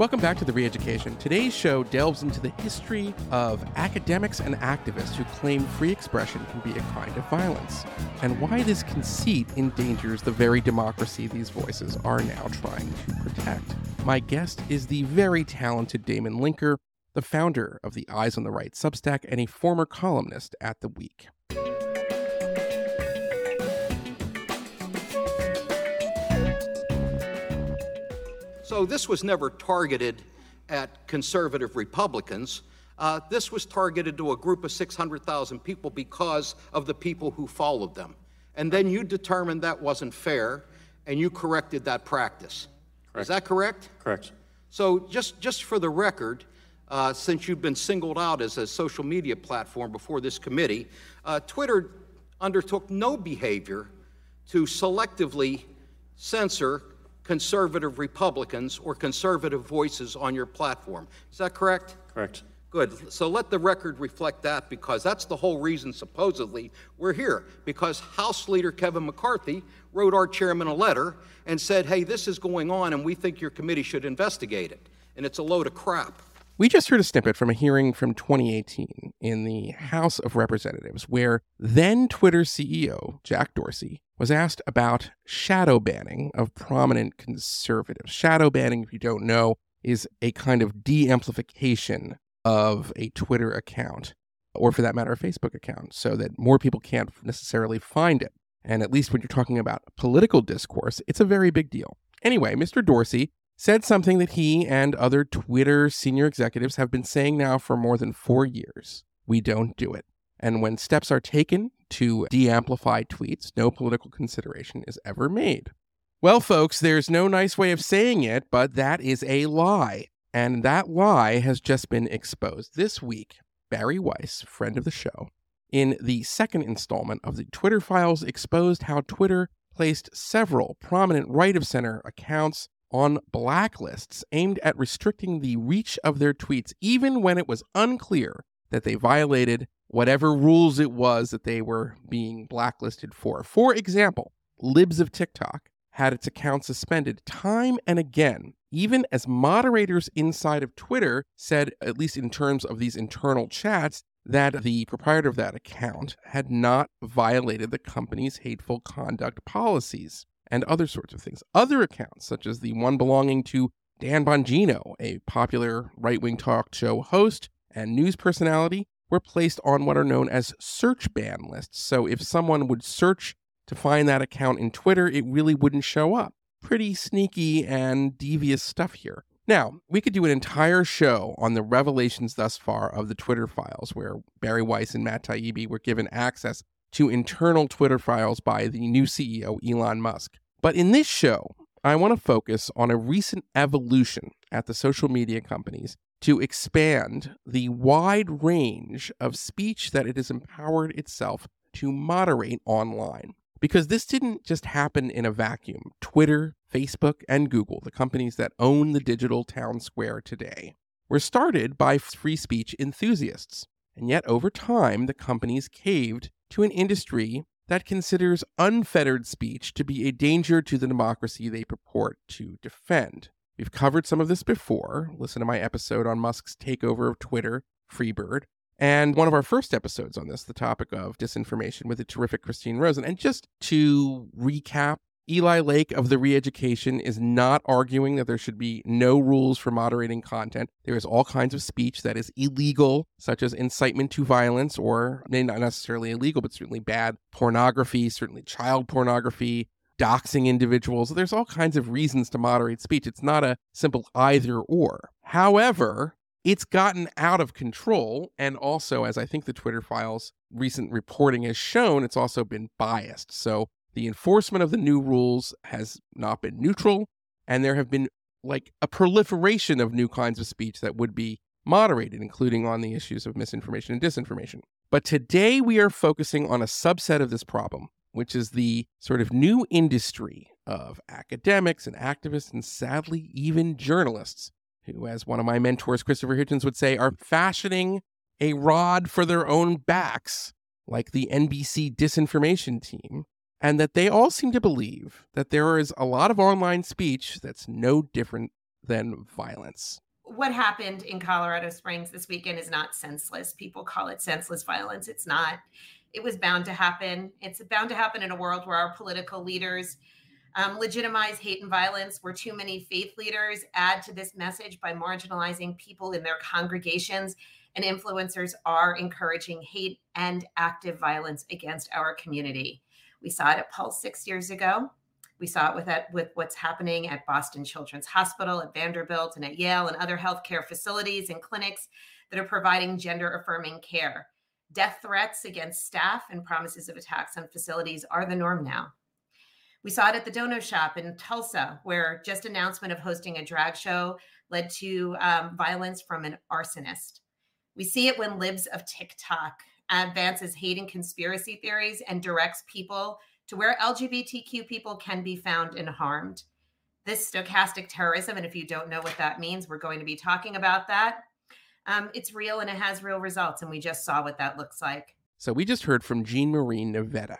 Welcome back to The Reeducation. Today's show delves into the history of academics and activists who claim free expression can be a kind of violence, and why this conceit endangers the very democracy these voices are now trying to protect. My guest is the very talented Damon Linker, the founder of the Eyes on the Right Substack and a former columnist at The Week. So this was never targeted at conservative Republicans. Uh, this was targeted to a group of 600,000 people because of the people who followed them. And then you determined that wasn't fair, and you corrected that practice. Is that correct? Correct. So just, just for the record, uh, since you've been singled out as a social media platform before this committee, uh, Twitter undertook no behavior to selectively censor conservative Republicans or conservative voices on your platform. Is that correct? Correct. Good. So let the record reflect that because that's the whole reason, supposedly, we're here. Because House Leader Kevin McCarthy wrote our chairman a letter and said, hey, this is going on and we think your committee should investigate it. And it's a load of crap. We just heard a snippet from a hearing from 2018 in the House of Representatives where then Twitter CEO Jack Dorsey was asked about shadow banning of prominent conservatives. Shadow banning, if you don't know, is a kind of de amplification of a Twitter account, or for that matter, a Facebook account, so that more people can't necessarily find it. And at least when you're talking about political discourse, it's a very big deal. Anyway, Mr. Dorsey said something that he and other Twitter senior executives have been saying now for more than four years. We don't do it. And when steps are taken to de amplify tweets, no political consideration is ever made. Well, folks, there's no nice way of saying it, but that is a lie. And that lie has just been exposed. This week, Bari Weiss, friend of the show, in the second installment of the Twitter Files, exposed how Twitter placed several prominent right of center accounts on blacklists aimed at restricting the reach of their tweets, even when it was unclear that they violated whatever rules it was that they were being blacklisted for. For example, Libs of TikTok had its account suspended time and again, even as moderators inside of Twitter said, at least in terms of these internal chats, that the proprietor of that account had not violated the company's hateful conduct policies and other sorts of things. Other accounts, such as the one belonging to Dan Bongino, a popular right wing talk show host and news personality, were placed on what are known as search ban lists. So if someone would search to find that account in Twitter, it really wouldn't show up. Pretty sneaky and devious stuff here. Now, we could do an entire show on the revelations thus far of the Twitter files, where Bari Weiss and Matt Taibbi were given access to internal Twitter files by the new CEO, Elon Musk. But in this show, I want to focus on a recent evolution at the social media companies to expand the wide range of speech that it has empowered itself to moderate online. Because this didn't just happen in a vacuum. Twitter, Facebook, and Google, the companies that own the digital town square today, were started by free speech enthusiasts. And yet, over time, the companies caved to an industry that considers unfettered speech to be a danger to the democracy they purport to defend. We've covered some of this before. Listen to my episode on Musk's takeover of Twitter, Freebird, and one of our first episodes on this, the topic of disinformation with the terrific Christine Rosen. And just to recap, Eli Lake of the Reeducation is not arguing that there should be no rules for moderating content. There is all kinds of speech that is illegal, such as incitement to violence, or not necessarily illegal, but certainly bad pornography, certainly child pornography, doxing individuals. There's all kinds of reasons to moderate speech. It's not a simple either or. However, it's gotten out of control. And also, as I think the Twitter files recent reporting has shown, it's also been biased. So the enforcement of the new rules has not been neutral, and there have been like a proliferation of new kinds of speech that would be moderated, including on the issues of misinformation and disinformation. But today we are focusing on a subset of this problem, which is the sort of new industry of academics and activists, and sadly, even journalists, who, as one of my mentors, Christopher Hitchens, would say, are fashioning a rod for their own backs, like the NBC disinformation team, and that they all seem to believe that there is a lot of online speech that's no different than violence. What happened in Colorado Springs this weekend is not senseless. People call it senseless violence. It's not. It was bound to happen. It's bound to happen in a world where our political leaders um, legitimize hate and violence, where too many faith leaders add to this message by marginalizing people in their congregations, and influencers are encouraging hate and active violence against our community. We saw it at Pulse six years ago. We saw it with that, with what's happening at Boston Children's Hospital, at Vanderbilt, and at Yale, and other healthcare facilities and clinics that are providing gender affirming care. Death threats against staff and promises of attacks on facilities are the norm now. We saw it at the Dono Shop in Tulsa, where just announcement of hosting a drag show led to um, violence from an arsonist. We see it when libs of TikTok advances hate and conspiracy theories and directs people to where LGBTQ people can be found and harmed. This stochastic terrorism, and if you don't know what that means, we're going to be talking about that. Um, it's real and it has real results, and we just saw what that looks like. So we just heard from Jean Marie Navetta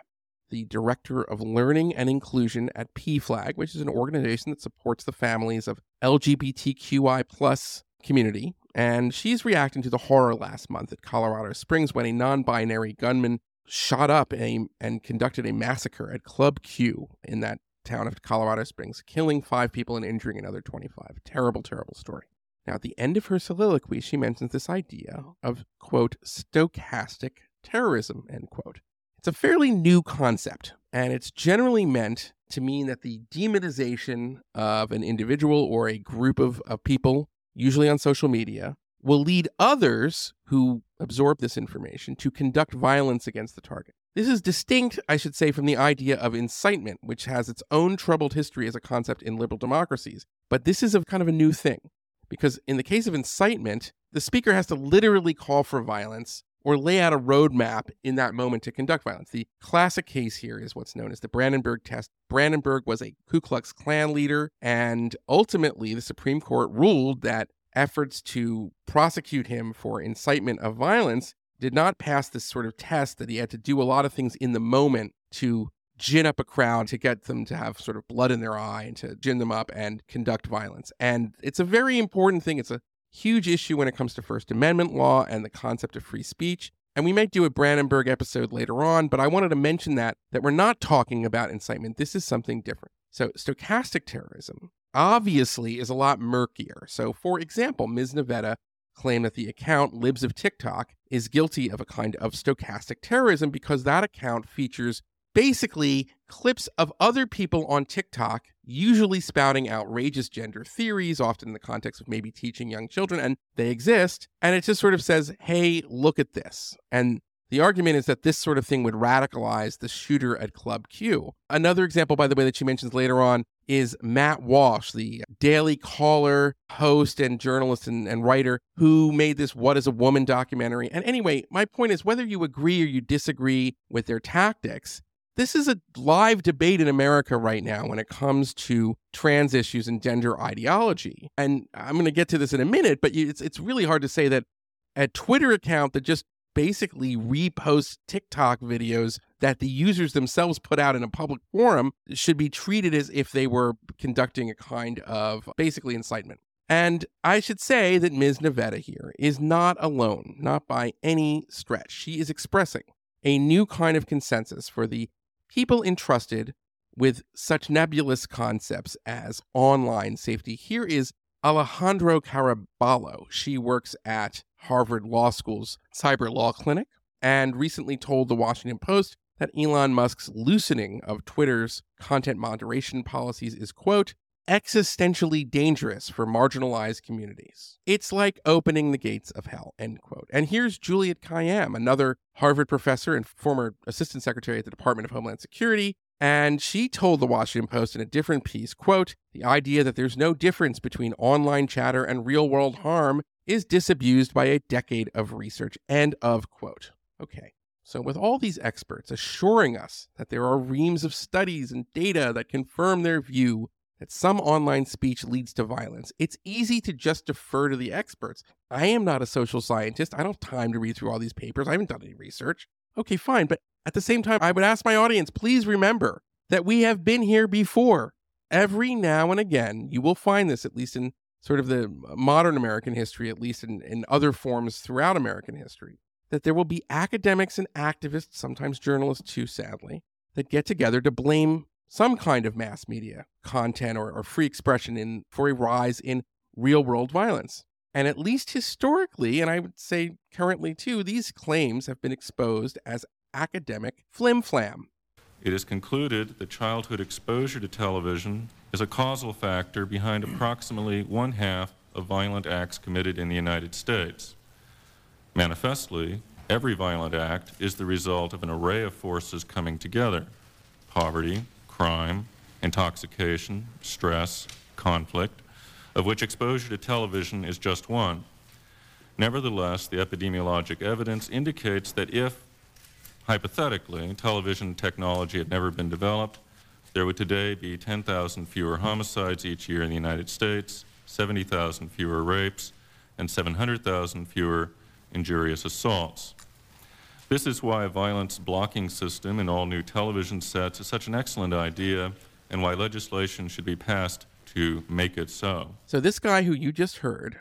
the Director of Learning and Inclusion at PFLAG, which is an organization that supports the families of LGBTQI plus community. And she's reacting to the horror last month at Colorado Springs when a non binary gunman shot up a, and conducted a massacre at Club Q in that town of Colorado Springs, killing five people and injuring another 25. Terrible, terrible story. Now, at the end of her soliloquy, she mentions this idea oh. of, quote, stochastic terrorism, end quote. It's a fairly new concept, and it's generally meant to mean that the demonization of an individual or a group of, of people, usually on social media, will lead others who absorb this information to conduct violence against the target. This is distinct, I should say, from the idea of incitement, which has its own troubled history as a concept in liberal democracies. But this is a kind of a new thing, because in the case of incitement, the speaker has to literally call for violence or lay out a roadmap in that moment to conduct violence. The classic case here is what's known as the Brandenburg test. Brandenburg was a Ku Klux Klan leader, and ultimately the Supreme Court ruled that efforts to prosecute him for incitement of violence did not pass this sort of test that he had to do a lot of things in the moment to gin up a crowd to get them to have sort of blood in their eye and to gin them up and conduct violence. And it's a very important thing. It's a huge issue when it comes to First Amendment law and the concept of free speech. And we might do a Brandenburg episode later on, but I wanted to mention that that we're not talking about incitement. This is something different. So stochastic terrorism obviously is a lot murkier. So for example, Ms. Navetta claimed that the account Libs of TikTok is guilty of a kind of stochastic terrorism because that account features basically clips of other people on TikTok, usually spouting outrageous gender theories, often in the context of maybe teaching young children, and they exist. And it just sort of says, hey, look at this. And the argument is that this sort of thing would radicalize the shooter at Club Q. Another example, by the way, that she mentions later on is Matt Walsh, the Daily Caller host and journalist and, and, writer who made this What is a Woman documentary. And anyway, my point is whether you agree or you disagree with their tactics, this is a live debate in America right now when it comes to trans issues and gender ideology. And I'm going to get to this in a minute, but it's it's really hard to say that a Twitter account that just basically reposts TikTok videos that the users themselves put out in a public forum should be treated as if they were conducting a kind of basically incitement. And I should say that Ms. Navetta here is not alone, not by any stretch. She is expressing a new kind of consensus for the people entrusted with such nebulous concepts as online safety. Here is Alejandra Caraballo. She works at Harvard Law School's Cyber Law Clinic and recently told the Washington Post that Elon Musk's loosening of Twitter's content moderation policies is, quote, existentially dangerous for marginalized communities. It's like opening the gates of hell, end quote. And here's Juliette Kayyem, another Harvard professor and former assistant secretary at the Department of Homeland Security. And she told the Washington Post in a different piece, quote, the idea that there's no difference between online chatter and real world harm is disabused by a decade of research, end of quote. Okay. So, with all these experts assuring us that there are reams of studies and data that confirm their view that some online speech leads to violence, it's easy to just defer to the experts. I am not a social scientist. I don't have time to read through all these papers. I haven't done any research. Okay, fine. But at the same time, I would ask my audience please remember that we have been here before. Every now and again, you will find this, at least in sort of the modern American history, at least in, in other forms throughout American history, that there will be academics and activists, sometimes journalists too, sadly, that get together to blame some kind of mass media content or, or free expression in, for a rise in real world violence. And at least historically, and I would say currently too, these claims have been exposed as academic flim flam. It is concluded that childhood exposure to television is a causal factor behind approximately one half of violent acts committed in the United States. Manifestly, every violent act is the result of an array of forces coming together poverty, crime, intoxication, stress, conflict, of which exposure to television is just one. Nevertheless, the epidemiologic evidence indicates that if, hypothetically, television technology had never been developed, there would today be 10,000 fewer homicides each year in the United States, 70,000 fewer rapes, and 700,000 fewer injurious assaults. This is why a violence blocking system in all new television sets is such an excellent idea and why legislation should be passed to make it so. So, this guy who you just heard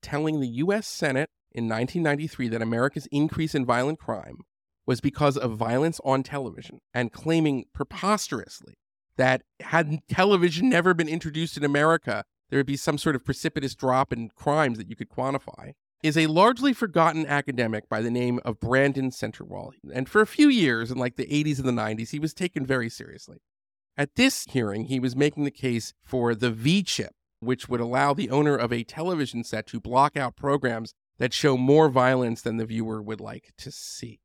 telling the U.S. Senate in 1993 that America's increase in violent crime was because of violence on television and claiming preposterously that had television never been introduced in America, there would be some sort of precipitous drop in crimes that you could quantify, is a largely forgotten academic by the name of Brandon Centerwall. And for a few years in like the 80s and the 90s, he was taken very seriously. At this hearing, he was making the case for the V chip, which would allow the owner of a television set to block out programs that show more violence than the viewer would like to see.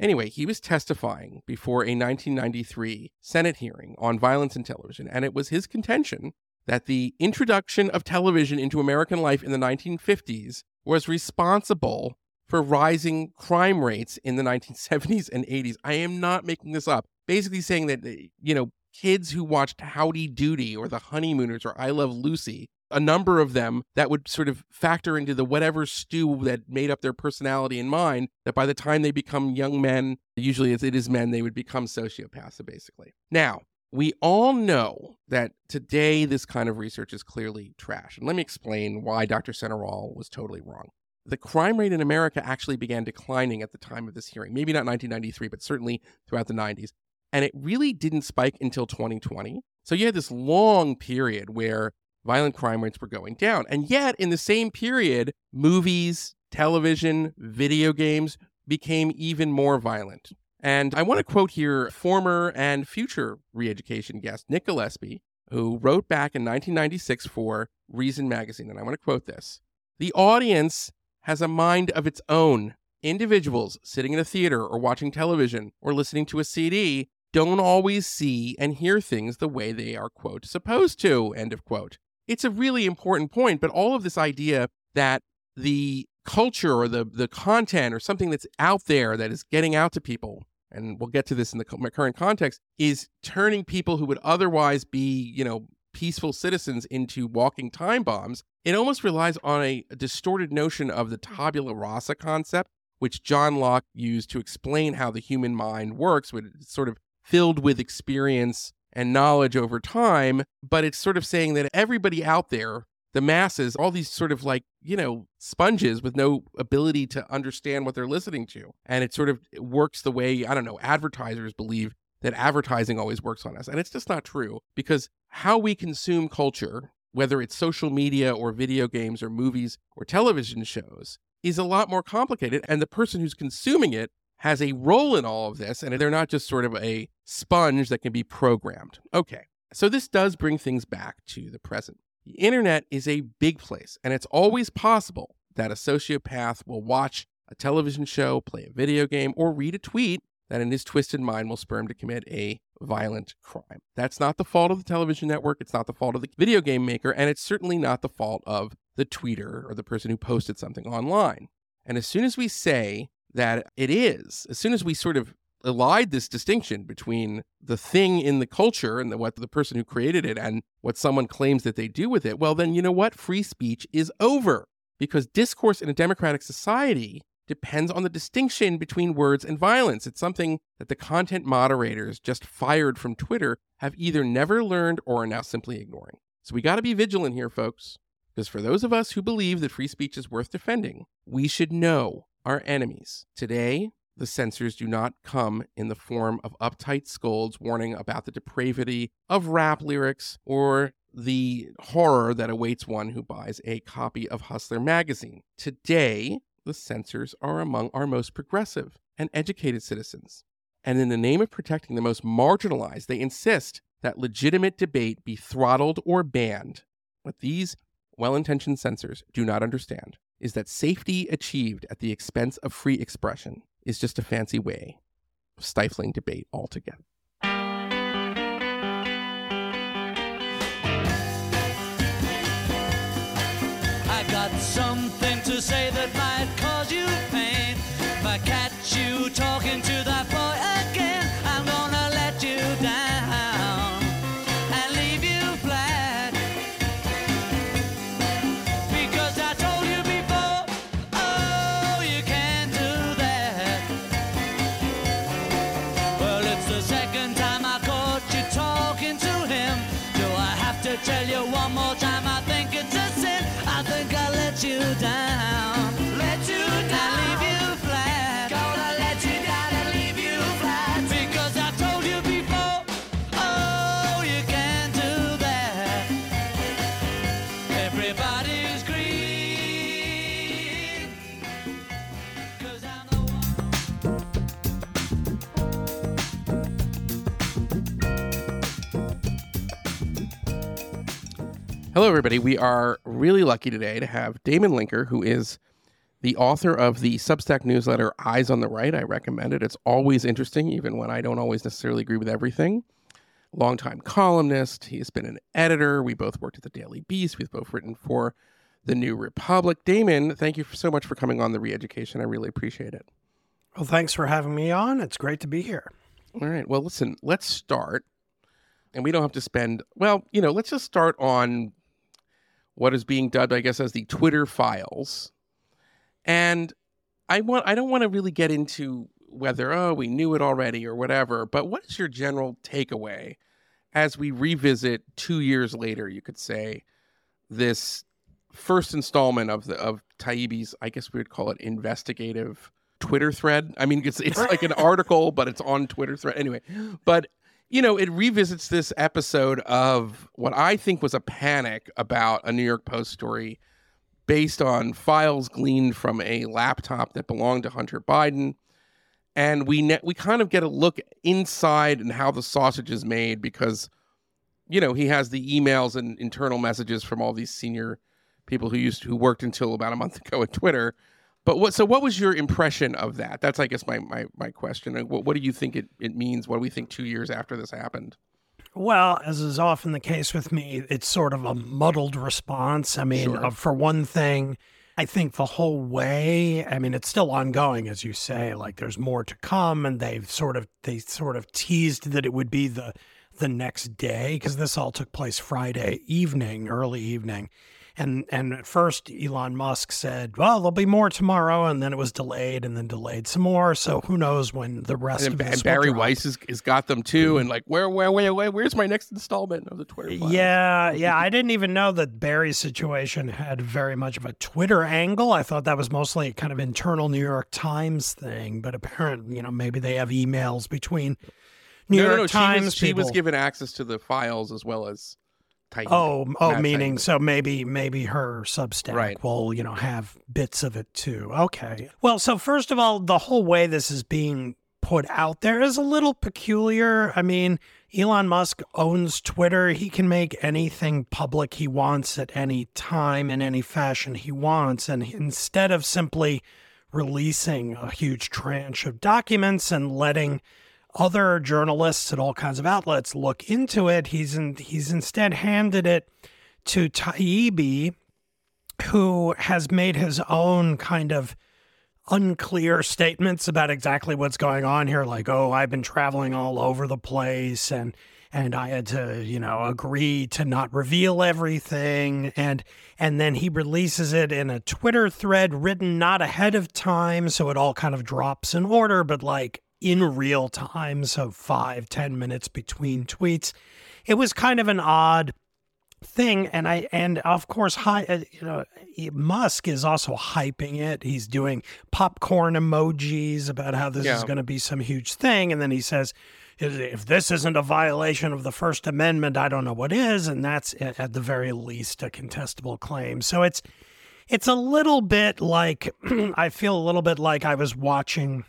Anyway, he was testifying before a 1993 Senate hearing on violence in television, and it was his contention that the introduction of television into American life in the 1950s was responsible for rising crime rates in the 1970s and 80s. I am not making this up. Basically, saying that, eh, you know, kids who watched Howdy Doody or The Honeymooners or I Love Lucy, a number of them that would sort of factor into the whatever stew that made up their personality and mind, that by the time they become young men, usually it is men, they would become sociopaths, basically. Now, we all know that today this kind of research is clearly trash. And let me explain why Dr. Centerwall was totally wrong. The crime rate in America actually began declining at the time of this hearing. Maybe not 1993, but certainly throughout the 90s and it really didn't spike until 2020. So you had this long period where violent crime rates were going down. And yet, in the same period, movies, television, video games became even more violent. And I want to quote here former and future re education guest Nick Gillespie, who wrote back in 1996 for Reason Magazine. And I want to quote this The audience has a mind of its own. Individuals sitting in a theater or watching television or listening to a CD don't always see and hear things the way they are, quote, supposed to, end of quote. It's a really important point, but all of this idea that the culture or the, the content or something that's out there that is getting out to people, and we'll get to this in the current context, is turning people who would otherwise be, you know, peaceful citizens into walking time bombs. It almost relies on a, distorted notion of the tabula rasa concept, which John Locke used to explain how the human mind works, which sort of filled with experience and knowledge over time, but it's sort of saying that everybody out there, the masses, all these sort of like, you know, sponges with no ability to understand what they're listening to. And it sort of works the way, I don't know, advertisers believe that advertising always works on us. And it's just not true because how we consume culture, whether it's social media or video games or movies or television shows, is a lot more complicated. And the person who's consuming it has a role in all of this, and they're not just sort of a sponge that can be programmed. Okay, so this does bring things back to the present. The internet is a big place, and it's always possible that a sociopath will watch a television show, play a video game, or read a tweet that in his twisted mind will spur him to commit a violent crime. That's not the fault of the television network, it's not the fault of the video game maker, and it's certainly not the fault of the tweeter or the person who posted something online. And as soon as we say that it is. As soon as we sort of elide this distinction between the thing in the culture and the, what the person who created it and what someone claims that they do with it, well, then you know what? Free speech is over because discourse in a democratic society depends on the distinction between words and violence. It's something that the content moderators just fired from Twitter have either never learned or are now simply ignoring. So we got to be vigilant here, folks. Because for those of us who believe that free speech is worth defending, we should know our enemies. Today, the censors do not come in the form of uptight scolds warning about the depravity of rap lyrics or the horror that awaits one who buys a copy of Hustler magazine. Today, the censors are among our most progressive and educated citizens. And in the name of protecting the most marginalized, they insist that legitimate debate be throttled or banned. What these well intentioned censors do not understand is that safety achieved at the expense of free expression is just a fancy way of stifling debate altogether. I got something Hello, everybody. We are really lucky today to have Damon Linker, who is the author of the Substack newsletter Eyes on the Right. I recommend it. It's always interesting, even when I don't always necessarily agree with everything. Longtime columnist. He has been an editor. We both worked at the Daily Beast. We've both written for the New Republic. Damon, thank you so much for coming on the Reeducation. I really appreciate it. Well, thanks for having me on. It's great to be here. All right. Well, listen, let's start. And we don't have to spend, well, you know, let's just start on what is being dubbed, I guess, as the Twitter files. And I want I don't want to really get into whether, oh, we knew it already or whatever, but what is your general takeaway as we revisit two years later, you could say, this first installment of the of Taibbi's, I guess we would call it investigative Twitter thread. I mean, it's it's like an article, but it's on Twitter thread anyway. But you know, it revisits this episode of what I think was a panic about a New York Post story based on files gleaned from a laptop that belonged to Hunter Biden. And we ne- we kind of get a look inside and how the sausage is made because, you know, he has the emails and internal messages from all these senior people who used who worked until about a month ago at Twitter. But what so what was your impression of that? That's I guess my my my question. What, what do you think it, it means? What do we think two years after this happened? Well, as is often the case with me, it's sort of a muddled response. I mean, Sure. uh, for one thing, I think the whole way, I mean, it's still ongoing, as you say, like there's more to come. And they've sort of, they sort of teased that it would be the, the next day because this all took place Friday evening, early evening. And, and at first, Elon Musk said, well, there'll be more tomorrow. And then it was delayed and then delayed some more. So who knows when the rest And, of and will Bari drop. Weiss has, has got them too. And like, where, where, where, where, where's my next installment of the Twitter? files? Yeah, yeah. I didn't even know that Bari's situation had very much of a Twitter angle. I thought that was mostly a kind of internal New York Times thing, but apparently, you know, maybe they have emails between New no, York no, no. Times she was, she was given access to the files as well as Titan. Oh, oh, meaning Taibbi. so maybe maybe her Substack Right. will you know have bits of it too. Okay. Well, so first of all, the whole way this is being put out there is a little peculiar. I mean, Elon Musk owns Twitter. He can make anything public he wants at any time in any fashion he wants, and instead of simply releasing a huge tranche of documents and letting other journalists at all kinds of outlets look into it. He's in, he's instead handed it to Taibbi, who has made his own kind of unclear statements about exactly what's going on here like oh i've been traveling all over the place and and i had to you know agree to not reveal everything and and then he releases it in a twitter thread written not ahead of time so it all kind of drops in order but like in real time so five ten minutes between tweets it was kind of an odd thing. And i and of course hi, uh, you know musk is also hyping it. He's doing popcorn emojis about how this Yeah. is going to be some huge thing. And then he says if this isn't a violation of the first amendment i don't know what is. And that's at at the very least a contestable claim. So it's it's a little bit like i feel a little bit like i was watching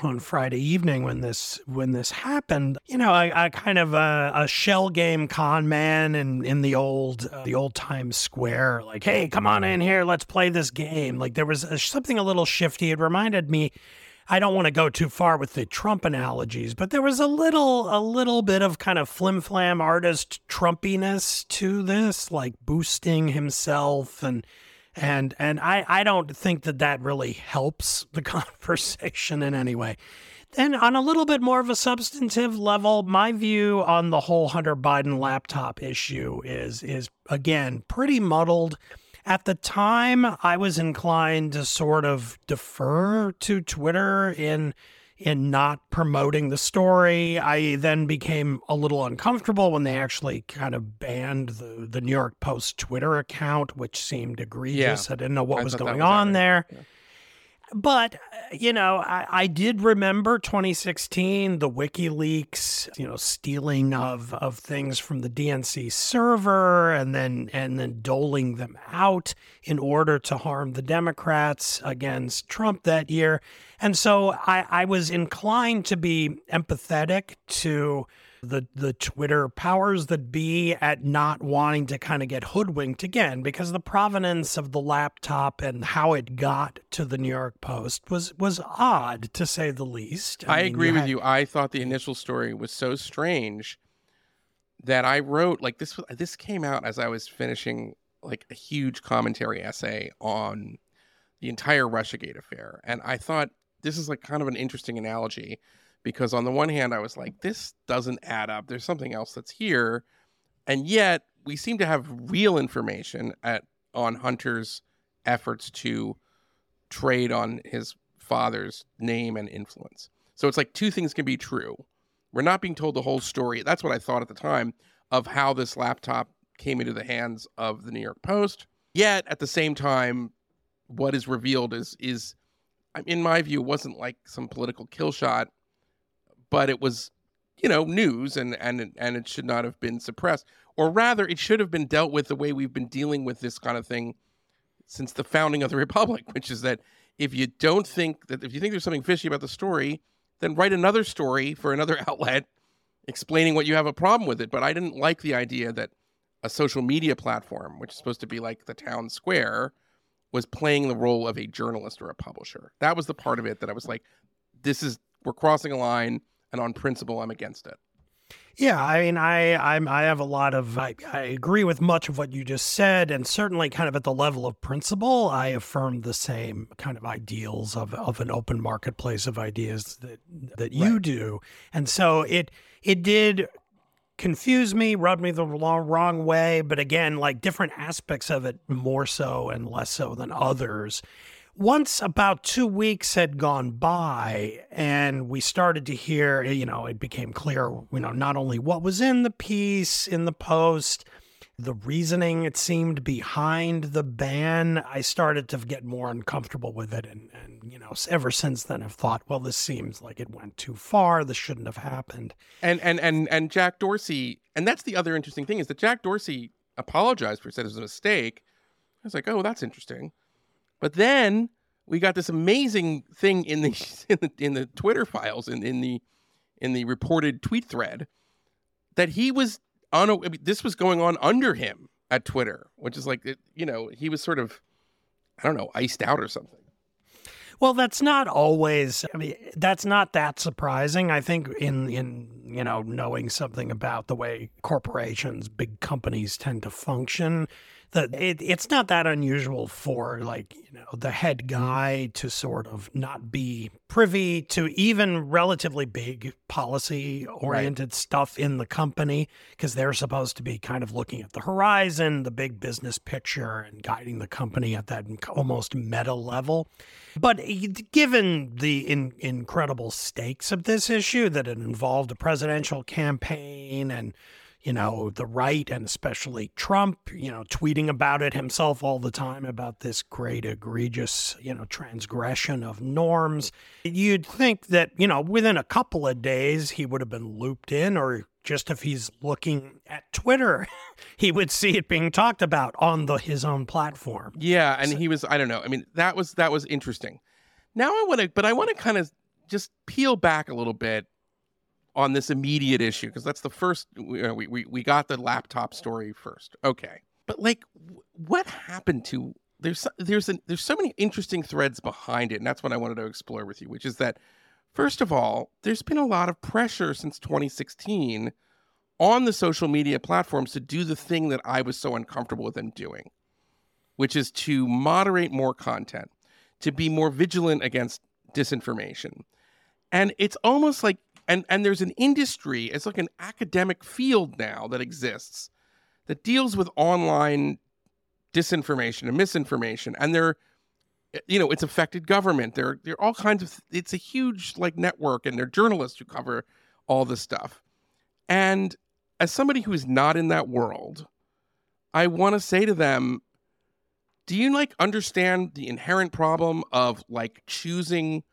on Friday evening when this when this happened, you know, I, I kind of a, a shell game con man in in the old uh, the old Times Square, like, hey, come on in here, let's play this game. Like there was a, something a little shifty. It reminded me. I don't want to go too far with the Trump analogies, but there was a little a little bit of kind of flim flam artist Trumpiness to this, like boosting himself and and and I, I don't think that that really helps the conversation in any way. Then on a little bit more of a substantive level, my view on the whole Hunter Biden laptop issue is is again pretty muddled. At the time, I was inclined to sort of defer to Twitter in in not promoting the story. I then became a little uncomfortable when they actually kind of banned the, the New York Post Twitter account, which seemed egregious. Yeah. I didn't know what I was going was on there. Yeah. But, uh, you know, I, I did remember 2016, the WikiLeaks, you know, stealing of, of things from the DNC server and then and then doling them out in order to harm the Democrats against Trump that year. And so I, I was inclined to be empathetic to the the Twitter powers that be at not wanting to kind of get hoodwinked again because the provenance of the laptop and how it got to the New York Post was was odd to say the least. I, mean, agree with had- you. I thought the initial story was so strange that I wrote like this. was- This came out as I was finishing like a huge commentary essay on the entire RussiaGate affair, and I thought this is like kind of an interesting analogy because on the one hand, I was like, this doesn't add up. There's something else that's here, and yet we seem to have real information at on Hunter's efforts to trade on his father's name and influence. So it's like two things can be true. We're not being told the whole story. That's what I thought at the time of how this laptop came into the hands of the New York Post. Yet at the same time, what is revealed is is in my view wasn't like some political kill shot, but it was you know news and and and it should not have been suppressed. Or rather it should have been dealt with the way we've been dealing with this kind of thing since the founding of the republic which is that if you don't think that if you think there's something fishy about the story then write another story for another outlet explaining what you have a problem with it. But i didn't like the idea that a social media platform which is supposed to be like the town square was playing the role of a journalist or a publisher. That was the part of it that i was like this is we're crossing a line and on principle i'm against it. Yeah, I mean, I I'm, I have a lot of I, I agree with much of what you just said, and certainly kind of at the level of principle, I affirm the same kind of ideals of, of an open marketplace of ideas that that you do, and so it it did confuse me, rub me the wrong, wrong way, but again, like different aspects of it more so and less so than others once about two weeks had gone by and we started to hear, you know, it became clear, you know, not only what was in the piece, in the post, the reasoning it seemed behind the ban, I started to get more uncomfortable with it. And, and, you know, ever since then, I've thought, well, this seems like it went too far. This shouldn't have happened. and and and and Jack Dorsey, and that's the other interesting thing is that Jack Dorsey apologized for said it was a mistake. I was like, oh, that's interesting. But then we got this amazing thing in the in the, in the Twitter files in, in the in the reported tweet thread that he was on. I mean, this was going on under him at Twitter, which is like you know he was sort of I don't know iced out or something. Well, that's not always. I mean, that's not that surprising. I think in in you know knowing something about the way corporations, big companies tend to function, that it, it's not that unusual for like you know the head guy to sort of not be privy to even relatively big policy oriented stuff in the company because they're supposed to be kind of looking at the horizon, the big business picture, and guiding the company at that almost meta level. But given the in, incredible stakes of this issue, that it involved a presidential campaign and you know, the right and especially Trump, you know, tweeting about it himself all the time about this great, egregious, you know, transgression of norms. You'd think that, you know, within a couple of days he would have been looped in, or just if he's looking at Twitter, he would see it being talked about on the his own platform. Yeah, and he was I don't know. I mean, that was that was interesting. Now I want to but I want to kind of just peel back a little bit on this immediate issue because that's the first you uh, know, we, we we got the laptop story first. Okay. But like what happened to there's there's an, there's so many interesting threads behind it and that's what I wanted to explore with you, which is that first of all, there's been a lot of pressure since 2016 on the social media platforms to do the thing that I was so uncomfortable with them doing, which is to moderate more content, to be more vigilant against disinformation. And it's almost like and and there's an industry, it's like an academic field now that exists that deals with online disinformation and misinformation and they're you know it's affected government. There there are all kinds of it's a huge like network and there are journalists who cover all this stuff. And as somebody who is not in that world i want to say to them do you like understand the inherent problem of like choosing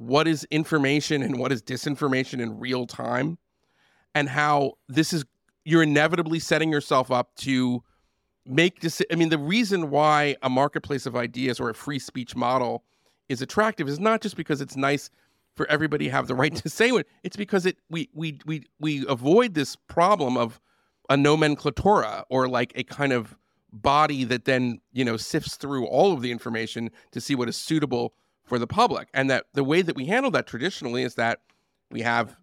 what is information and what is disinformation in real time and how this is you're inevitably setting yourself up to make this i mean the reason why a marketplace of ideas or a free speech model is attractive is not just because it's nice for everybody to have the right to say it it's because it we we we we avoid this problem of a nomenclatura or like a kind of body that then you know sifts through all of the information to see what is suitable for the public. And that the way that we handle that traditionally is that we have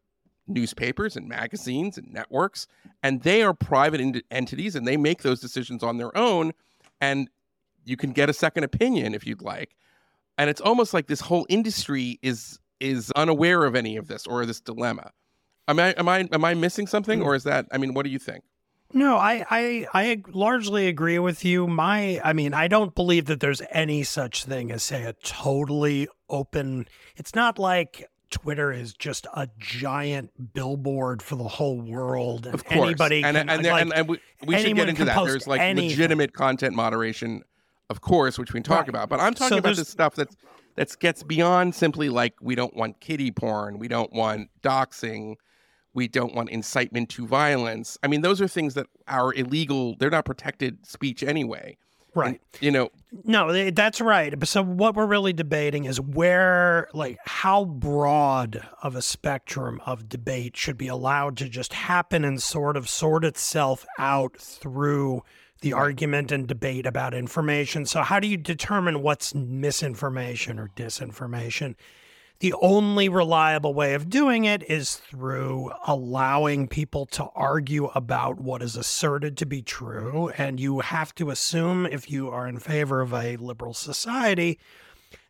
newspapers and magazines and networks, and they are private ent- entities and they make those decisions on their own. And you can get a second opinion if you'd like. And it's almost like this whole industry is is unaware of any of this or this dilemma. Am I am I am I missing something, mm. or is that? I mean, what do you think? No, I, I I largely agree with you. My I mean, I don't believe that there's any such thing as say a totally open it's not like Twitter is just a giant billboard for the whole world. And Of course, anybody and can, and, there, like, and, and we, we should get into that. There's like anything. legitimate content moderation, of course, which we can talk Right. about. But I'm talking So about this stuff that's that gets beyond simply like we don't want kiddie porn, we don't want doxing, we don't want incitement to violence. I mean, those are things that are illegal. They're not protected speech anyway. right. You know, No, eh, that's right. So what we're really debating is where, like, how broad of a spectrum of debate should be allowed to just happen and sort of sort itself out through the argument and debate about information. So how do you determine what's misinformation or disinformation? The only reliable way of doing it is through allowing people to argue about what is asserted to be true. And you have to assume, if you are in favor of a liberal society,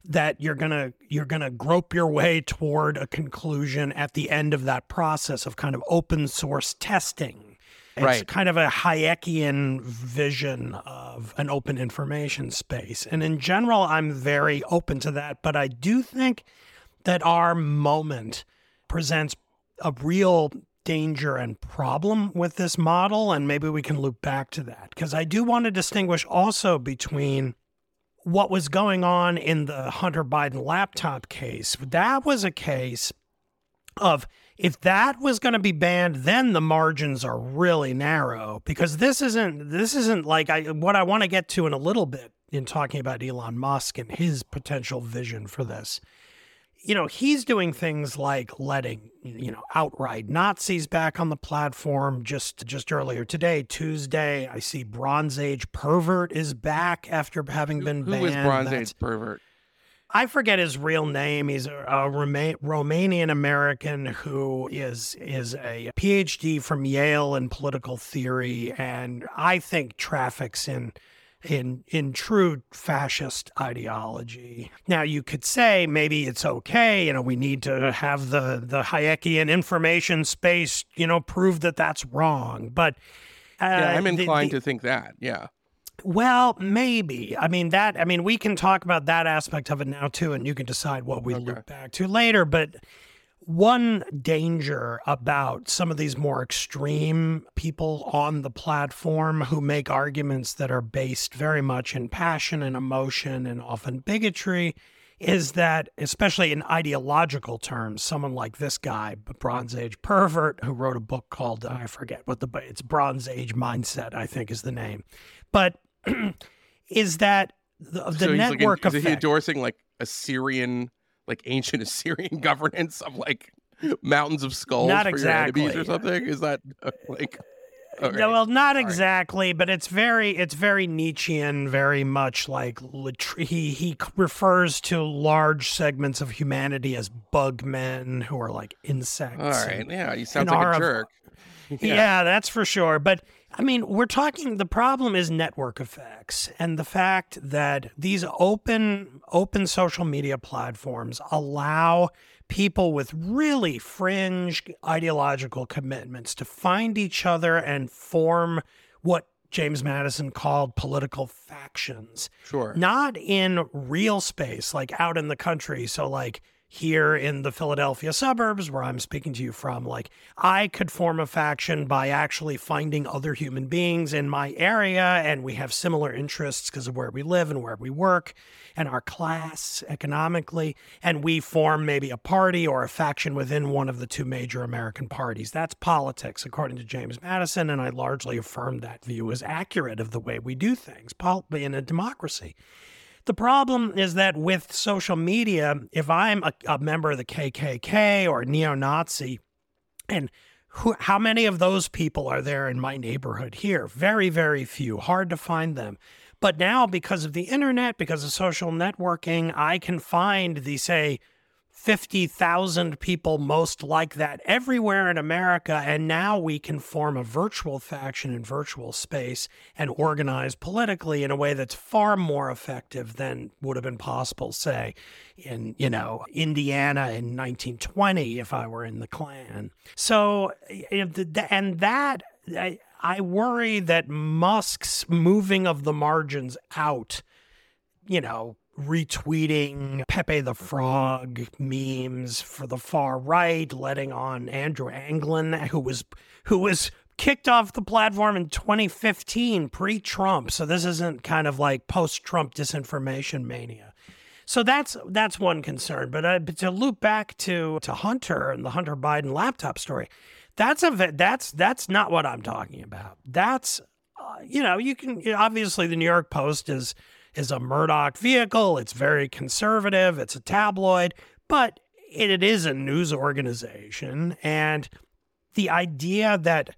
that you're gonna you're gonna grope your way toward a conclusion at the end of that process of kind of open source testing. It's Right. kind of a Hayekian vision of an open information space. And in general, I'm very open to that. But I do think that our moment presents a real danger and problem with this model. And maybe we can loop back to that. Because I do want to distinguish also between what was going on in the Hunter Biden laptop case. That was a case of if that was going to be banned then the margins are really narrow because this isn't this isn't like I what I want to get to in a little bit in talking about Elon Musk and his potential vision for this. You know, he's doing things like letting, you know, outright Nazis back on the platform just just earlier today, Tuesday, I see Bronze Age pervert is back after having been who banned. was Bronze That's- Age pervert? I forget his real name. He's a, a Roma- Romanian American who is is a PhD from Yale in political theory, and I think traffics in in in true fascist ideology. Now you could say maybe it's okay. You know, we need to have the the Hayekian information space. You know, prove that that's wrong, but. Uh, Yeah, I'm inclined the- to think that. Yeah. well, maybe. I mean that. I mean, we can talk about that aspect of it now too, and you can decide what we Okay. loop back to later. But one danger about some of these more extreme people on the platform who make arguments that are based very much in passion and emotion and often bigotry is that, especially in ideological terms, someone like this guy, Bronze Age pervert, who wrote a book called I forget what the it's Bronze Age Mindset, I think is the name, but is that the, the so network like, effect? Is he endorsing like Assyrian, like ancient Assyrian governance of like mountains of skulls Not for exactly. your enemies or something? Is that uh, like? Okay. No, well, not All right. exactly, but it's very, it's very Nietzschean, very much like he he refers to large segments of humanity as bug men who are like insects. All right. and- Yeah, he sounds and like a of- jerk. yeah. that's for sure. But I mean, we're talking. The problem is network effects and the fact that these open open social media platforms allow people with really fringe ideological commitments to find each other and form what James Madison called political factions Sure. not in real space, like out in the country. So, like here in the Philadelphia suburbs where I'm speaking to you from, like I could form a faction by actually finding other human beings in my area, and we have similar interests because of where we live and where we work and our class economically. And we form maybe a party or a faction within one of the two major American parties. That's politics, according to James Madison. And I largely affirm that view as accurate of the way we do things in a democracy. The problem is that with social media, if I'm a, a member of the KKK or neo Nazi, and who, how many of those people are there in my neighborhood here? Very, very few. Hard to find them. But now, because of the internet, because of social networking, I can find the, say, 50,000 people most like that everywhere in America. And now we can form a virtual faction in virtual space and organize politically in a way that's far more effective than would have been possible, say, in, you know, Indiana in 1920 if I were in the Klan. So, and that, I, I worry that Musk's moving of the margins out, you know, retweeting Pepe the Frog memes for the far right, letting on Andrew Anglin, who was who was kicked off the platform in 2015, pre-Trump. So this isn't kind of like post-Trump disinformation mania. So that's that's one concern. But, uh, but to loop back to to Hunter and the Hunter Biden laptop story, that's a that's that's not what I'm talking about. That's uh, you know you can obviously the New York Post is is a Murdoch vehicle. It's very conservative. It's a tabloid, but it, it is a news organization. And the idea that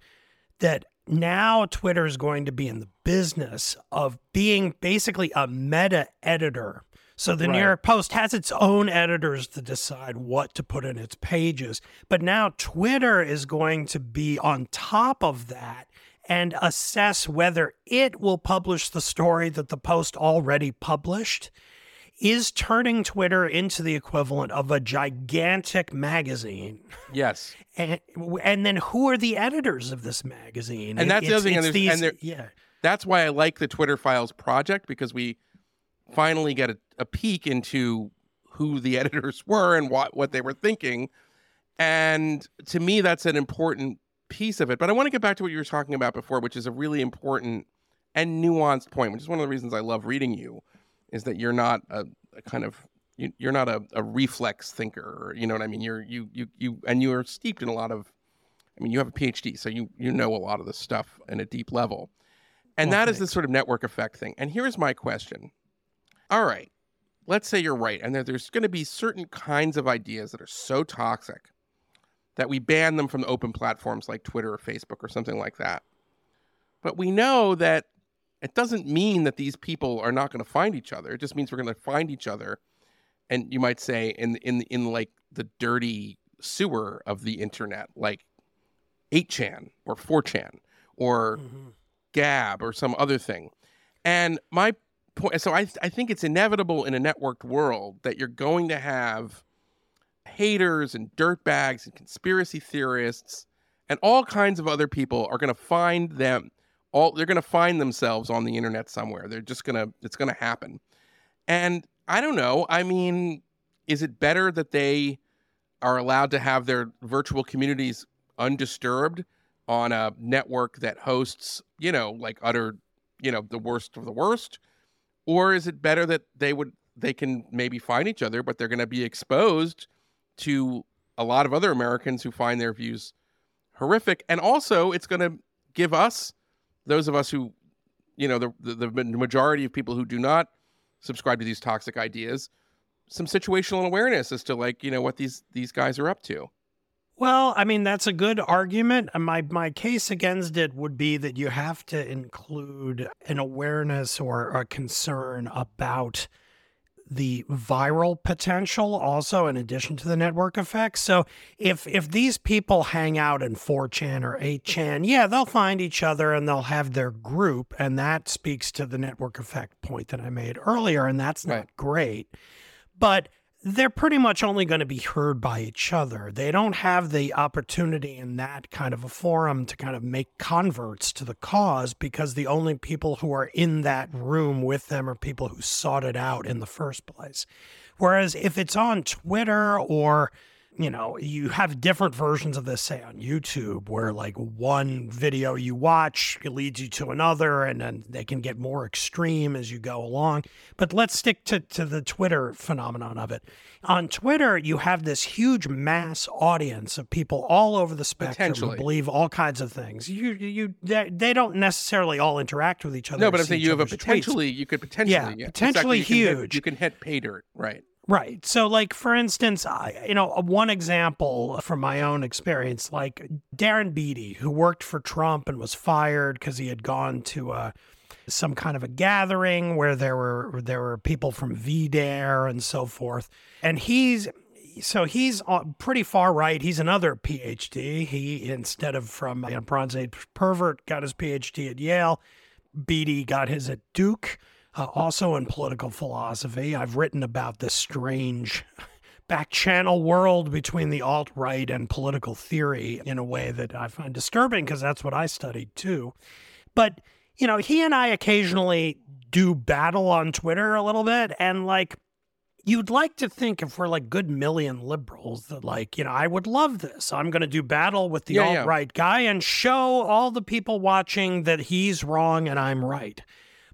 that now Twitter is going to be in the business of being basically a meta editor. So the New York Post has its own editors to decide what to put in its pages. But now Twitter is going to be on top of that and assess whether it will publish the story that the Post already published is turning Twitter into the equivalent of a gigantic magazine. Yes. And, and then who are the editors of this magazine? And that's the other thing, and it's and there- yeah. That's why I like the Twitter Files project because we finally get a, a peek into who the editors were and what what they were thinking. And to me, that's an important piece of it. But I want to get back to what you were talking about before, which is a really important and nuanced point, which is one of the reasons I love reading you, is that you're not a, a kind of you, you're not a, a reflex thinker. Or, you know what I mean? You're you you you and you are steeped in a lot of. I mean, you have a PhD, so you you know a lot of this stuff in a deep level, and Well, that is this sort of network effect thing. And here's my question: All right, let's say you're right, and that there's going to be certain kinds of ideas that are so toxic that we ban them from open platforms like Twitter or Facebook or something like that. But we know that it doesn't mean that these people are not going to find each other. It just means we're going to find each other, and you might say in in in like the dirty sewer of the internet, like 8chan or 4chan or Mhm. Gab or some other thing. And my point, so I, I think it's inevitable in a networked world that you're going to have haters and dirtbags and conspiracy theorists and all kinds of other people are going to find them all they're going to find themselves on the internet somewhere they're just going to it's going to happen and i don't know i mean is it better that they are allowed to have their virtual communities undisturbed on a network that hosts, you know, like utter, you know, the worst of the worst? Or is it better that they would they can maybe find each other, but they're going to be exposed to a lot of other Americans who find their views horrific, and also it's going to give us, those of us who, you know, the, the the majority of people who do not subscribe to these toxic ideas, some situational awareness as to like you know what these these guys are up to. Well, I mean that's a good argument. And my my case against it would be that you have to include an awareness or a concern about the viral potential also in addition to the network effects. So if if these people hang out in 4chan or 8chan, yeah, they'll find each other and they'll have their group and that speaks to the network effect point that I made earlier and that's not Right. great. But they're pretty much only going to be heard by each other. They don't have the opportunity in that kind of a forum to kind of make converts to the cause because the only people who are in that room with them are people who sought it out in the first place. Whereas if it's on Twitter or you know, you have different versions of this, say on YouTube, where like one video you watch leads you to another, and then they can get more extreme as you go along. But let's stick to, to the Twitter phenomenon of it. On Twitter, you have this huge mass audience of people all over the spectrum who believe all kinds of things. You, you, they, they don't necessarily all interact with each other. No, but I'm saying you have a other's tweets. potentially you could potentially Yeah, exactly, potentially you can hit- huge. you can hit pay dirt, right? Right. So, like, for instance, I, you know, one example from my own experience, like Darren Beattie, who worked for Trump and was fired because he had gone to uh, some kind of a gathering where there were there were people from VDare and so forth, and he's so he's pretty far right. He's another PhD. He instead of from a Bronze Age pervert, got his PhD at Yale. Beattie got his at Duke, uh, also in political philosophy. I've written about this strange back channel world between the alt right and political theory in a way that I find disturbing because that's what I studied too. But, you know, he and I occasionally do battle on Twitter a little bit. And like, you'd like to think if we're like good Millian liberals that like, you know, I would love this. I'm going to do battle with the Yeah, yeah. alt right guy and show all the people watching that he's wrong and I'm right.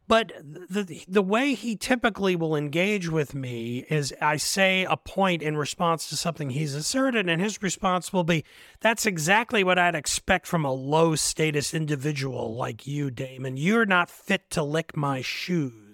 But the the way he typically will engage with me is I say a point in response to something he's asserted, and his response will be, "That's exactly what I'd expect from a low status individual like you, Damon. You're not fit to lick my shoes."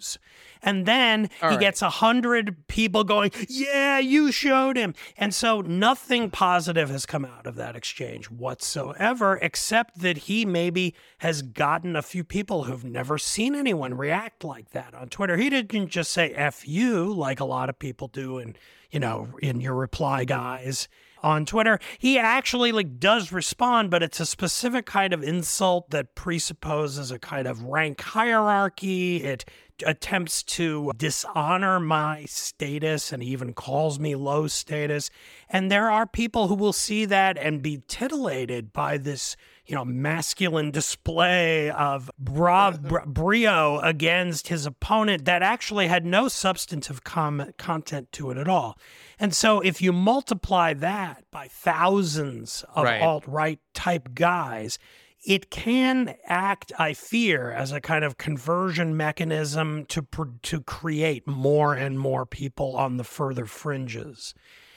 And then All he right. gets a hundred people going, "Yeah, you showed him." And so nothing positive has come out of that exchange whatsoever, except that he maybe has gotten a few people who've never seen anyone react like that on Twitter. He didn't just say "f you" like a lot of people do, in you know, in your reply guys on Twitter. He actually like does respond, but it's a specific kind of insult that presupposes a kind of rank hierarchy. It attempts to dishonor my status and even calls me low status. And there are people who will see that and be titillated by this, you know, masculine display of bra- br- brio against his opponent that actually had no substantive content to it at all. And so if you multiply that by thousands of Right. alt right type guys, it can act, I fear, as a kind of conversion mechanism to pr- to create more and more people on the further fringes.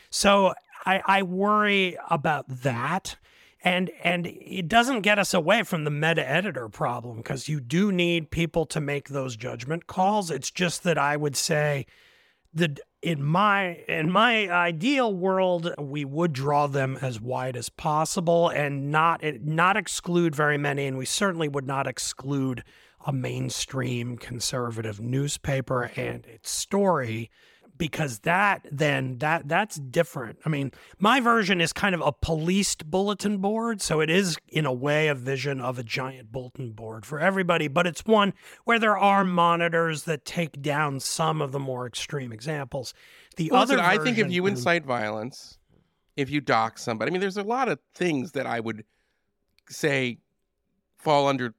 So I, I worry about that. And and it doesn't get us away from the meta editor problem because you do need people to make those judgment calls. It's just that I would say that in my in my ideal world we would draw them as wide as possible and not not exclude very many and we certainly would not exclude a mainstream conservative newspaper and its story because that then that that's different. I mean, my version is kind of a policed bulletin board, so it is in a way a vision of a giant bulletin board for everybody, but it's one where there are monitors that take down some of the more extreme examples. The Well, other listen, I think if you incite violence, if you dock somebody, I mean, there's a lot of things that I would say fall under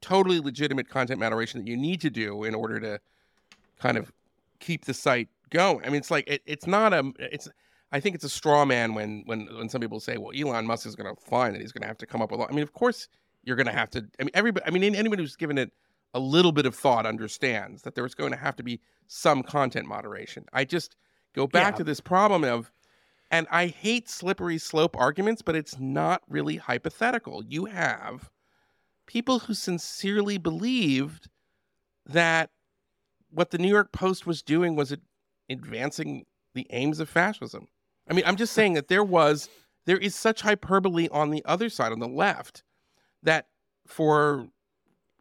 totally legitimate content moderation that you need to do in order to kind of keep the site going. I mean, it's like it, it's not a it's. I think it's a straw man when when when some people say, "Well, Elon Musk is going to find that he's going to have to come up with." I mean, of course, you're going to have to. I mean, everybody. I mean, anyone who's given it a little bit of thought understands that there's going to have to be some content moderation. I just go back Yeah. to this problem of, and I hate slippery slope arguments, but it's not really hypothetical. You have people who sincerely believed that what the New York Post was doing was ad- advancing the aims of fascism. I mean, I'm just saying that there was there is such hyperbole on the other side on the left that for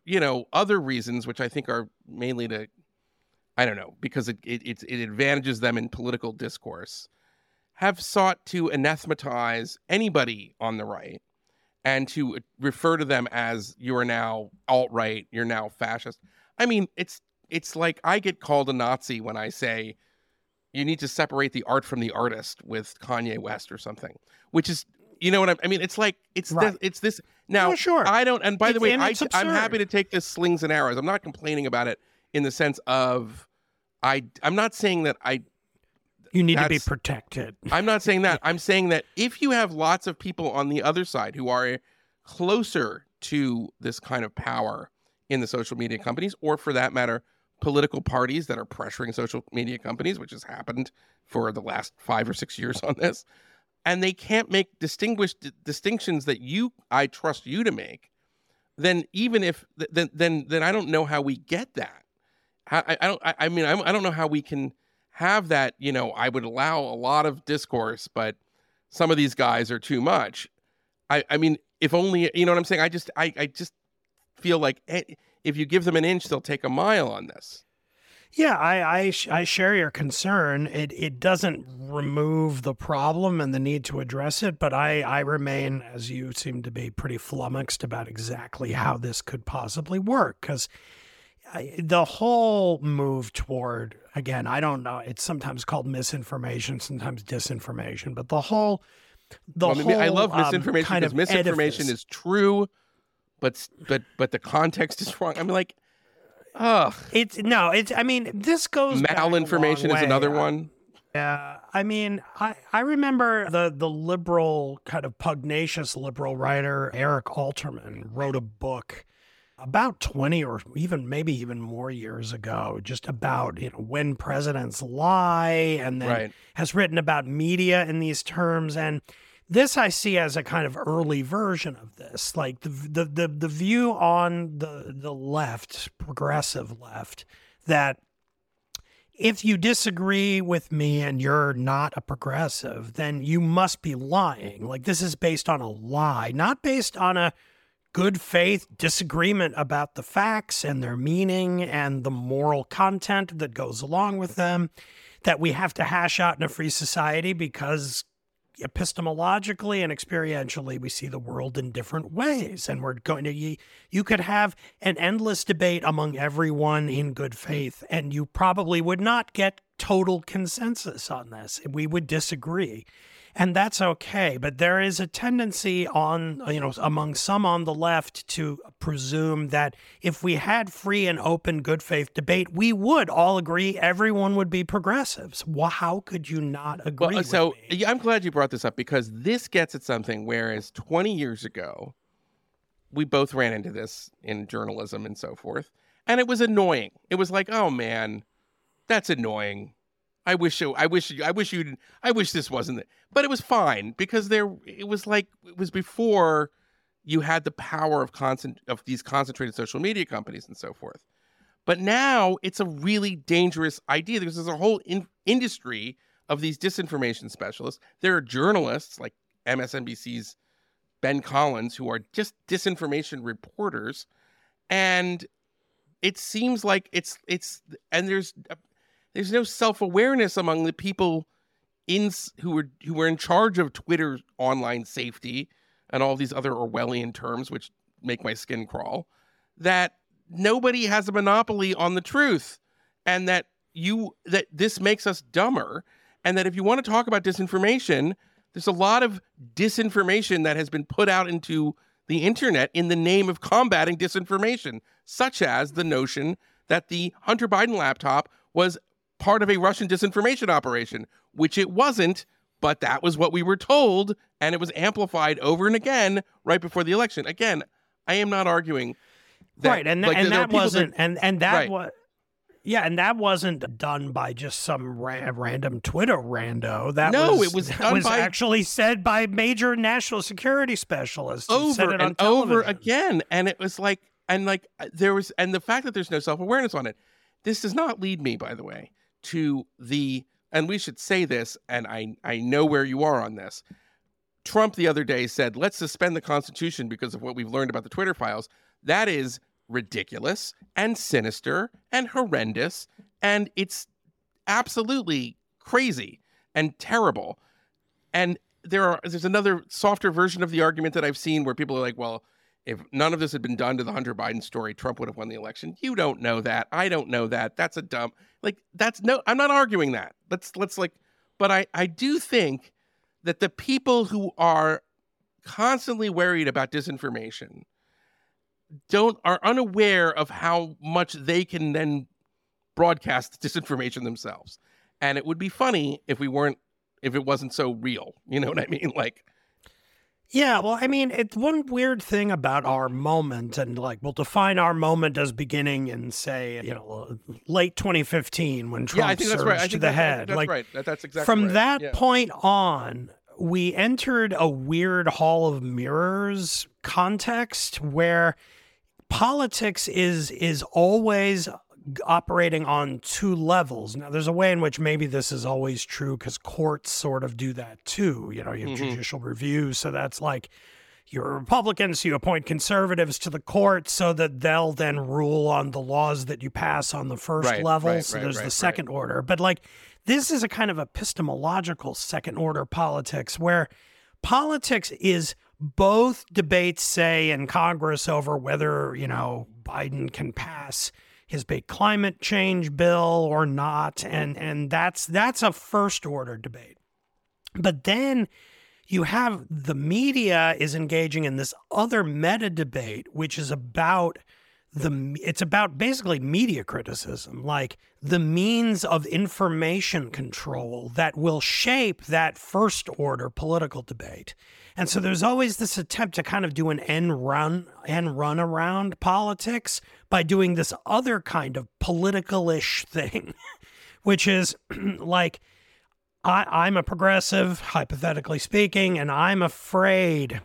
you know other reasons which I think are mainly to I don't know because it it it, it advantages them in political discourse have sought to anathematize anybody on the right and to uh, refer to them as you are now alt right, you're now fascist. I mean, it's it's like I get called a Nazi when I say you need to separate the art from the artist with Kanye West or something, which is you know what I, I mean. It's like it's Right. this, it's this now. Oh, sure. I don't. And by the It's- way, I, I'm happy to take this slings and arrows. I'm not complaining about it in the sense of I. I'm not saying that I You need to be protected. I'm not saying that. I'm saying that if you have lots of people on the other side who are closer to this kind of power in the social media companies, or for that matter, political parties that are pressuring social media companies, which has happened for the last five or six years on this, and they can't make distinguished distinctions that you, I trust you to make, then even if then then then I don't know how we get that. I, I don't. I, I mean, I, I don't know how we can have that. You know, I would allow a lot of discourse, but some of these guys are too much. I, I mean, if only you know what I'm saying. I just, I, I just feel like if you give them an inch, they'll take a mile on this. Yeah, I I, sh- I share your concern. It it doesn't remove the problem and the need to address it, but I I remain, as you seem to be, pretty flummoxed about exactly how this could possibly work because. The whole move toward, again, I don't know, it's sometimes called misinformation, sometimes disinformation, but the whole, the Well, I, mean, I whole, love um, misinformation kind because of misinformation edifice- is true, but but but the context is wrong. I'm like, ugh, It's no, it's. I mean, this goes back a long malinformation is another one. Yeah, I mean, I I remember the the liberal kind of pugnacious liberal writer Eric Alterman wrote a book about 20 or even maybe even more years ago just about you know when presidents lie and then Right. has written about media in these terms and this I see as a kind of early version of this like the the the, the view on the the left progressive left that if you disagree with me and you're not a progressive, then you must be lying. Like this is based on a lie, not based on a good faith disagreement about the facts and their meaning and the moral content that goes along with them that we have to hash out in a free society because epistemologically and experientially we see the world in different ways and we're going to you, could have an endless debate among everyone in good faith and you probably would not get total consensus on this. We would disagree and that's okay but there is a tendency on you know among some on the left to presume that if we had free and open good faith debate we would all agree everyone would be progressives well, how could you not agree Well, uh, with so yeah, I'm glad you brought this up because this gets at something. Whereas 20 years ago, we both ran into this in journalism and so forth, and it was annoying. It was like, oh man, that's annoying. I wish you, I wish you, I wish you, I wish this wasn't. it. But it was fine because there, it was like it was before you had the power of constant of these concentrated social media companies and so forth. But now it's a really dangerous idea because there's a whole in- industry of these disinformation specialists. There are journalists like MSNBC's Ben Collins who are just disinformation reporters, and it seems like it's it's and there's there's no self awareness among the people in who were who were in charge of Twitter online safety and all these other Orwellian terms which make my skin crawl. That nobody has a monopoly on the truth, and that you that this makes us dumber, and that if you want to talk about disinformation, there's a lot of disinformation that has been put out into the internet in the name of combating disinformation, such as the notion that the Hunter Biden laptop was part of a Russian disinformation operation, which it wasn't but that was what we were told, and it was amplified over and again right before the election. Again, I am not arguing. That, right, and, like, and that wasn't, and and that Right. was. Yeah, and that wasn't done by just some ra- random Twitter rando. That No, was, it was was by- actually said by major national security specialists. over it on and over again and it was like and like there was and the fact that there's no self-awareness on it this does not lead me by the way to the and we should say this and i i know where you are on this. Trump the other day said let's suspend the constitution because of what we've learned about the twitter files. That is ridiculous and sinister and horrendous and it's absolutely crazy and terrible. And there are there's another softer version of the argument that I've seen where people are like, well, if none of this had been done to the Hunter Biden story, Trump would have won the election. You don't know that. I don't know that. That's a dumb like that's no I'm not arguing that. Let's let's like but I I do think that the people who are constantly worried about disinformation don't are unaware of how much they can then broadcast disinformation themselves. And it would be funny if we weren't if it wasn't so real. You know what I mean? Like Yeah, well, I mean, it's one weird thing about our moment, and like we'll define our moment as beginning in, say, you know, late 2015 when Trump yeah, I think that's right. I surged to the head. that's like right. That, that's exactly from right. that Yeah. point on, we entered a weird hall of mirrors context where politics is is always operating on two levels. Now, there's a way in which maybe this is always true because courts sort of do that too. You know, you have Mhm. judicial review, so that's like you're Republicans, so you appoint conservatives to the court so that they'll then rule on the laws that you pass on the first Right, level. right, so right, there's the second order. But like this is a kind of epistemological second order politics where politics is both debates, say, in Congress over whether, you know, Biden can pass his big climate change bill or not. And and that's that's a first order debate. But then you have the media is engaging in this other meta debate, which is about the it's about basically media criticism, like the means of information control that will shape that first order political debate. And so there's always this attempt to kind of do an end run end run around politics by doing this other kind of political-ish thing, which is like I, I'm a progressive, hypothetically speaking, and I'm afraid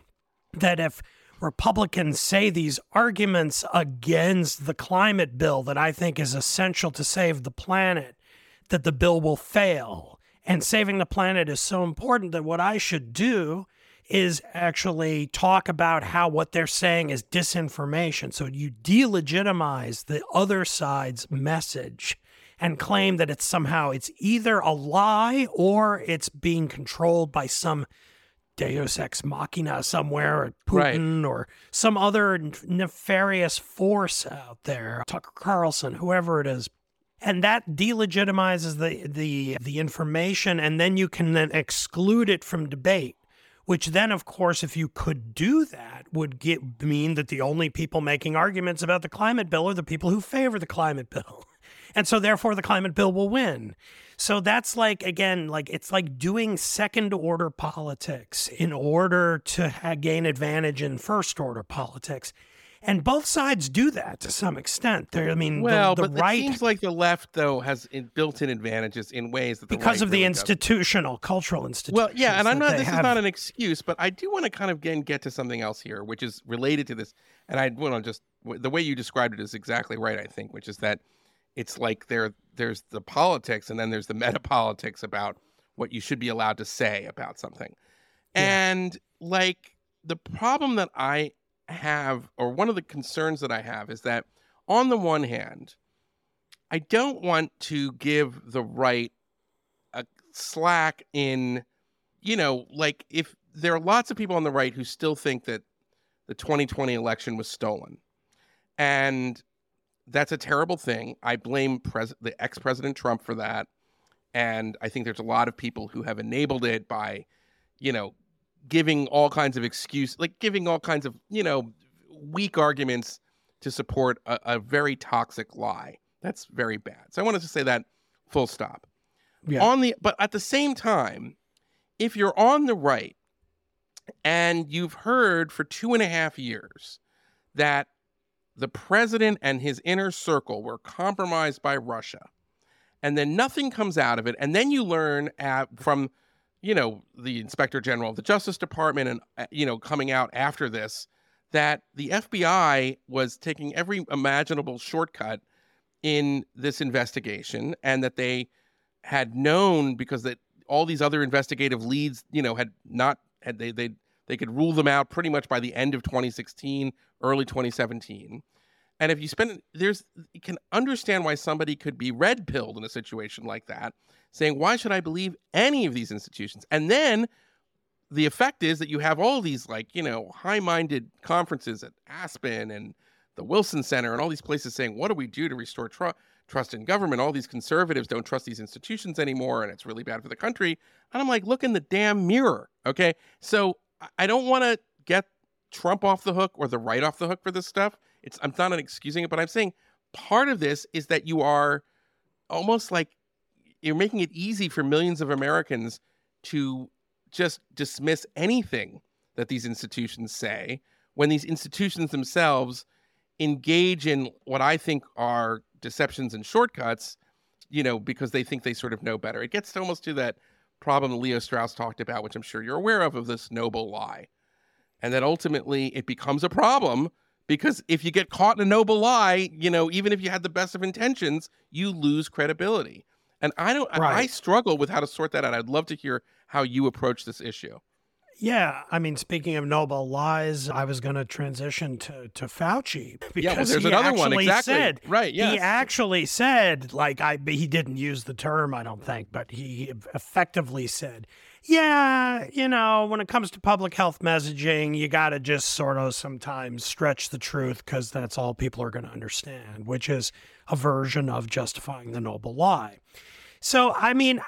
that if Republicans say these arguments against the climate bill that I think is essential to save the planet, that the bill will fail. And saving the planet is so important that what I should do is actually talk about how what they're saying is disinformation. So you delegitimize the other side's message and claim that it's somehow it's either a lie or it's being controlled by some Deus ex machina somewhere, or Right. Putin, or some other nefarious force out there, Tucker Carlson, whoever it is, and that delegitimizes the the the information, and then you can then exclude it from debate. Which then, of course, if you could do that, would get mean that the only people making arguments about the climate bill are the people who favor the climate bill. And so therefore the climate bill will win. So that's like again like it's like doing second order politics in order to gain advantage in first order politics. And both sides do that to some extent. There I mean Well, the, the but right it seems like the left though has built-in advantages in ways that the because right of the really doesn't. institutional cultural institutions. Well, yeah, and I'm not. This is not an excuse, but I do want to kind of again get to something else here, which is related to this. And I want to just the way you described it is exactly right. I think, which is that it's like there there's the politics, and then there's the meta politics about what you should be allowed to say about something. Yeah. And like the problem that I have, or one of the concerns that I have, is that on the one hand, I don't want to give the right a slack in, you know, like if there are lots of people on the right who still think that the 2020 election was stolen. And that's a terrible thing. I blame pres- the ex president Trump for that. And I think there's a lot of people who have enabled it by, you know, giving all kinds of excuse, like giving all kinds of, you know, weak arguments to support a, a very toxic lie. That's very bad. So I wanted to say that full stop. Yeah. On the but at the same time, if you're on the right and you've heard for two and a half years that the president and his inner circle were compromised by Russia, and then nothing comes out of it, and then you learn at, from, you know, the inspector general of the Justice Department and, uh, you know, coming out after this that the FBI was taking every imaginable shortcut in this investigation and that they had known because that all these other investigative leads, you know, had not had they they they could rule them out pretty much by the end of 2016, early 2017. And if you spend there's you can understand why somebody could be red pilled in a situation like that, saying, Why should I believe any of these institutions? And then the effect is that you have all these like, you know, high-minded conferences at Aspen and the Wilson Center and all these places saying, What do we do to restore trust in government. All these conservatives don't trust these institutions anymore, and it's really bad for the country. And I'm like, look in the damn mirror. Okay. So I don't want to get Trump off the hook or the right off the hook for this stuff. It's I'm not excusing it, but I'm saying part of this is that you are almost like you're making it easy for millions of Americans to just dismiss anything that these institutions say when these institutions themselves engage in what I think are deceptions and shortcuts, you know, because they think they sort of know better. It gets almost to that problem Leo Strauss talked about, which I'm sure you're aware of, of this noble lie. And that ultimately it becomes a problem because if you get caught in a noble lie, you know, even if you had the best of intentions, you lose credibility. And I don't, right. I struggle with how to sort that out. I'd love to hear how you approach this issue. Yeah, I mean, speaking of noble lies, I was going to transition to to Fauci because yeah, well, there's another one exactly. Said, right? Yeah, he actually said, like, I he didn't use the term, I don't think, but he effectively said, yeah, you know, when it comes to public health messaging, you got to just sort of sometimes stretch the truth because that's all people are going to understand, which is a version of justifying the noble lie. So, I mean,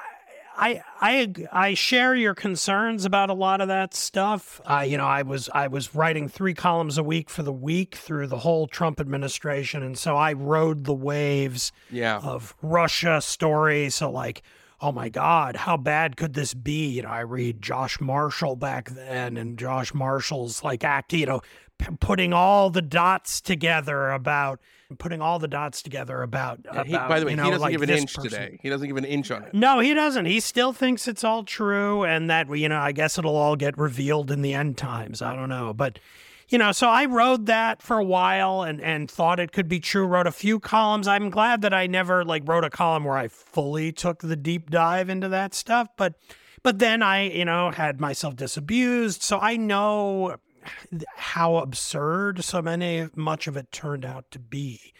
I I I share your concerns about a lot of that stuff. Uh, you know, I was I was writing three columns a week for the week through the whole Trump administration, and so I rode the waves yeah. of Russia stories. So like, oh my God, how bad could this be? You know, I read Josh Marshall back then, and Josh Marshall's like act, you know, p- putting all the dots together about putting all the dots together about. Uh, yeah, he, by the way, you know, he doesn't like give an inch person. today. He doesn't give an inch on it. No, he doesn't. He still thinks it's all true, and that you know, I guess it'll all get revealed in the end times. I don't know, but you know, so I rode that for a while and and thought it could be true. Wrote a few columns. I'm glad that I never like wrote a column where I fully took the deep dive into that stuff, but. But then I, you know, had myself disabused, so I know how absurd so many much of it turned out to be.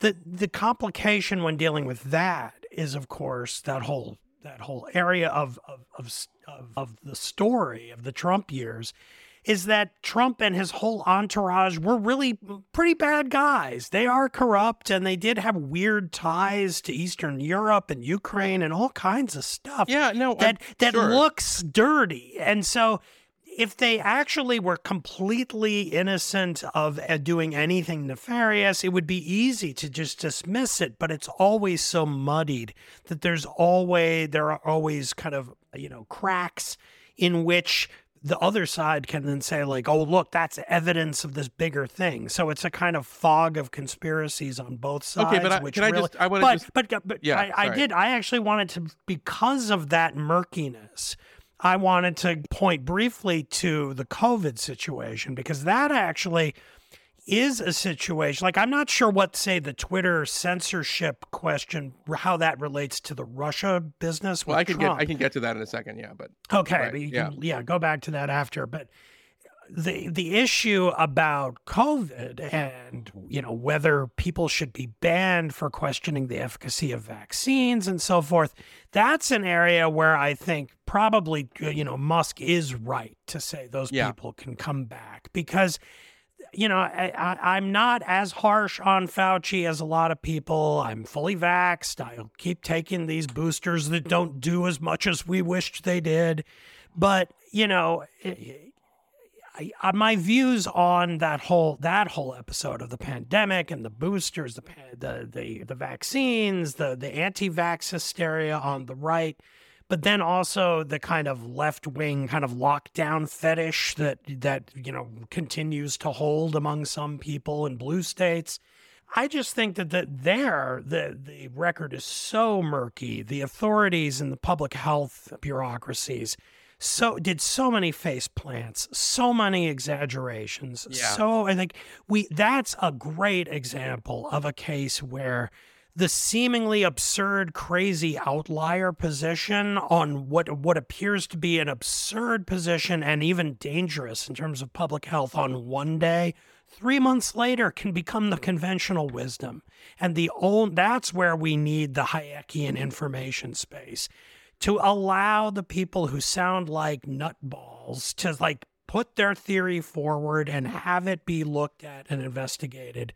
The the complication when dealing with that is of course that whole that whole area of of of, of, of the story of the Trump years is that Trump and his whole entourage were really pretty bad guys. They are corrupt and they did have weird ties to Eastern Europe and Ukraine and all kinds of stuff. Yeah, no, that I'm, that sure. looks dirty. And so if they actually were completely innocent of uh, doing anything nefarious, it would be easy to just dismiss it. But it's always so muddied that there's always there are always kind of you know cracks in which the other side can then say like, "Oh, look, that's evidence of this bigger thing." So it's a kind of fog of conspiracies on both sides. Okay, but I, which can really, I just? I want but, to but but Yeah, I, I did. I actually wanted to because of that murkiness. I wanted to point briefly to the COVID situation because that actually is a situation like I'm not sure what say the Twitter censorship question how that relates to the Russia business. Well, I can Trump. get I can get to that in a second. Yeah, but Okay, Right, but yeah. can, yeah, go back to that after. But the the issue about COVID and you know whether people should be banned for questioning the efficacy of vaccines and so forth, that's an area where I think probably uh, you know Musk is right to say those Yeah. people can come back because you know, I, I'm not as harsh on Fauci as a lot of people. I'm fully vaxxed. I'll keep taking these boosters that don't do as much as we wished they did. But, you know, I, my views on that whole that whole episode of the pandemic and the boosters, the the the, the vaccines, the the anti-vax hysteria on the right, but then also the kind of left wing kind of lockdown fetish that that you know continues to hold among some people in blue states. I just think that that there the the record is so murky. The authorities and the public health bureaucracies so did so many face plants, so many exaggerations. Yeah. So I think we that's a great example of a case where the seemingly absurd, crazy outlier position on what what appears to be an absurd position and even dangerous in terms of public health on one day, three months later can become the conventional wisdom. And the old that's where we need the Hayekian information space to allow the people who sound like nutballs to like put their theory forward and have it be looked at and investigated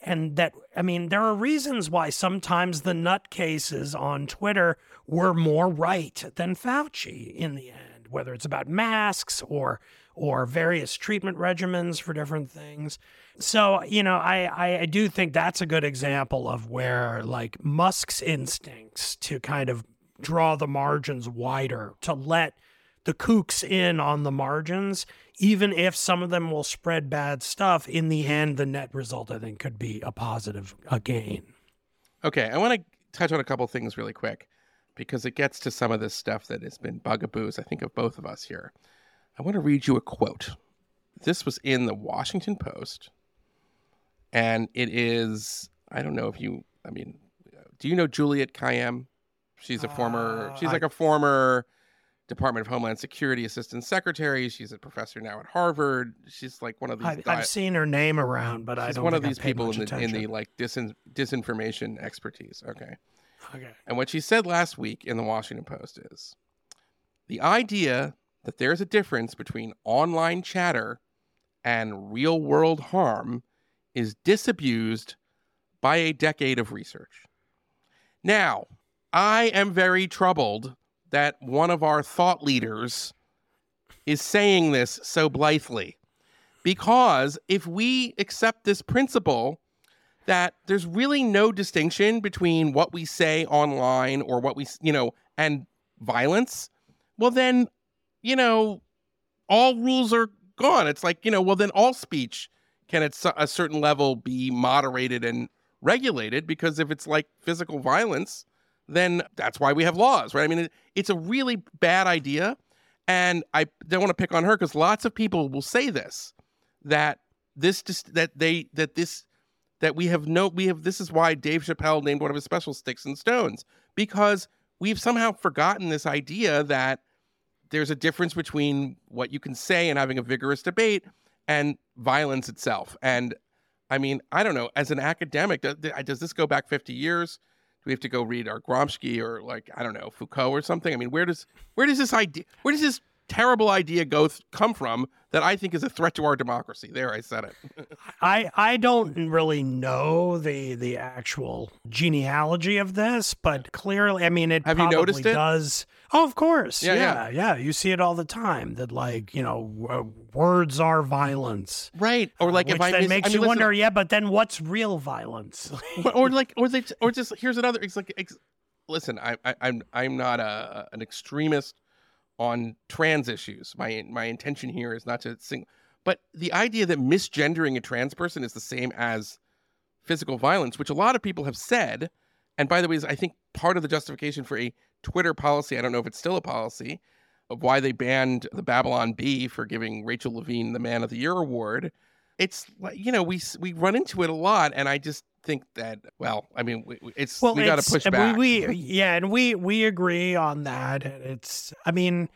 and that I mean there are reasons why sometimes the nutcases on Twitter were more right than Fauci in the end, whether it's about masks or or various treatment regimens for different things. So you know, I I do think that's a good example of where like Musk's instincts to kind of draw the margins wider to let the kooks in on the margins, even if some of them will spread bad stuff. In the end, the net result, I think, could be a positive a gain. Okay, I want to touch on a couple things really quick because it gets to some of this stuff that has been bugaboos, I think, of both of us here. I want to read you a quote. This was in the Washington Post, and it is, I don't know if you, I mean, do you know Juliet Kayyem? She's a former, Uh, she's I- like a former Department of Homeland Security Assistant Secretary. She's a professor now at Harvard. She's like one of these I've. I've seen her name around, but I don't. Know. She's one of these people in the, in the like disin, disinformation expertise. Okay. Okay. And what she said last week in the Washington Post is the idea that there's a difference between online chatter and real world harm is disabused by a decade of research. Now, I am very troubled that one of our thought leaders is saying this so blithely. Because if we accept this principle that there's really no distinction between what we say online or what we, you know, and violence, well, then, you know, all rules are gone. It's like, you know, well, then all speech can at a certain level be moderated and regulated because if it's like physical violence, then that's why we have laws, right? I mean, it, it's a really bad idea. And I don't want to pick on her because lots of people will say this that this just that they that this that we have no we have this is why Dave Chappelle named one of his special sticks and stones because we've somehow forgotten this idea that there's a difference between what you can say and having a vigorous debate and violence itself. And I mean, I don't know, as an academic, does, does this go back 50 years? Do we have to go read our Gramsci or like I don't know Foucault or something? I mean, where does where does this idea where does this terrible idea go th- come from that I think is a threat to our democracy? There, I said it. I I don't really know the the actual genealogy of this, but clearly, I mean, it Have you probably noticed it? does. Oh, of course. Yeah, Yeah, yeah. yeah, You see it all the time. That like you know, w- uh, words are violence. right? Or like which if I then miss, makes I mean, you listen, wonder. Yeah, but then what's real violence? or, or like or they or just here's another it's like ex, listen I, I i'm i'm not a an extremist on trans issues. My my intention here is not to sing but the idea that misgendering a trans person is the same as physical violence which a lot of people have said and by the way is i think part of the justification for a twitter policy i don't know if it's still a policy of why they banned the babylon bee for giving rachel levine the man of the year award it's like you know we we run into it a lot and i just think that well i mean we, we- it's we got to push back We, yeah, and we we agree on that. It's, I mean,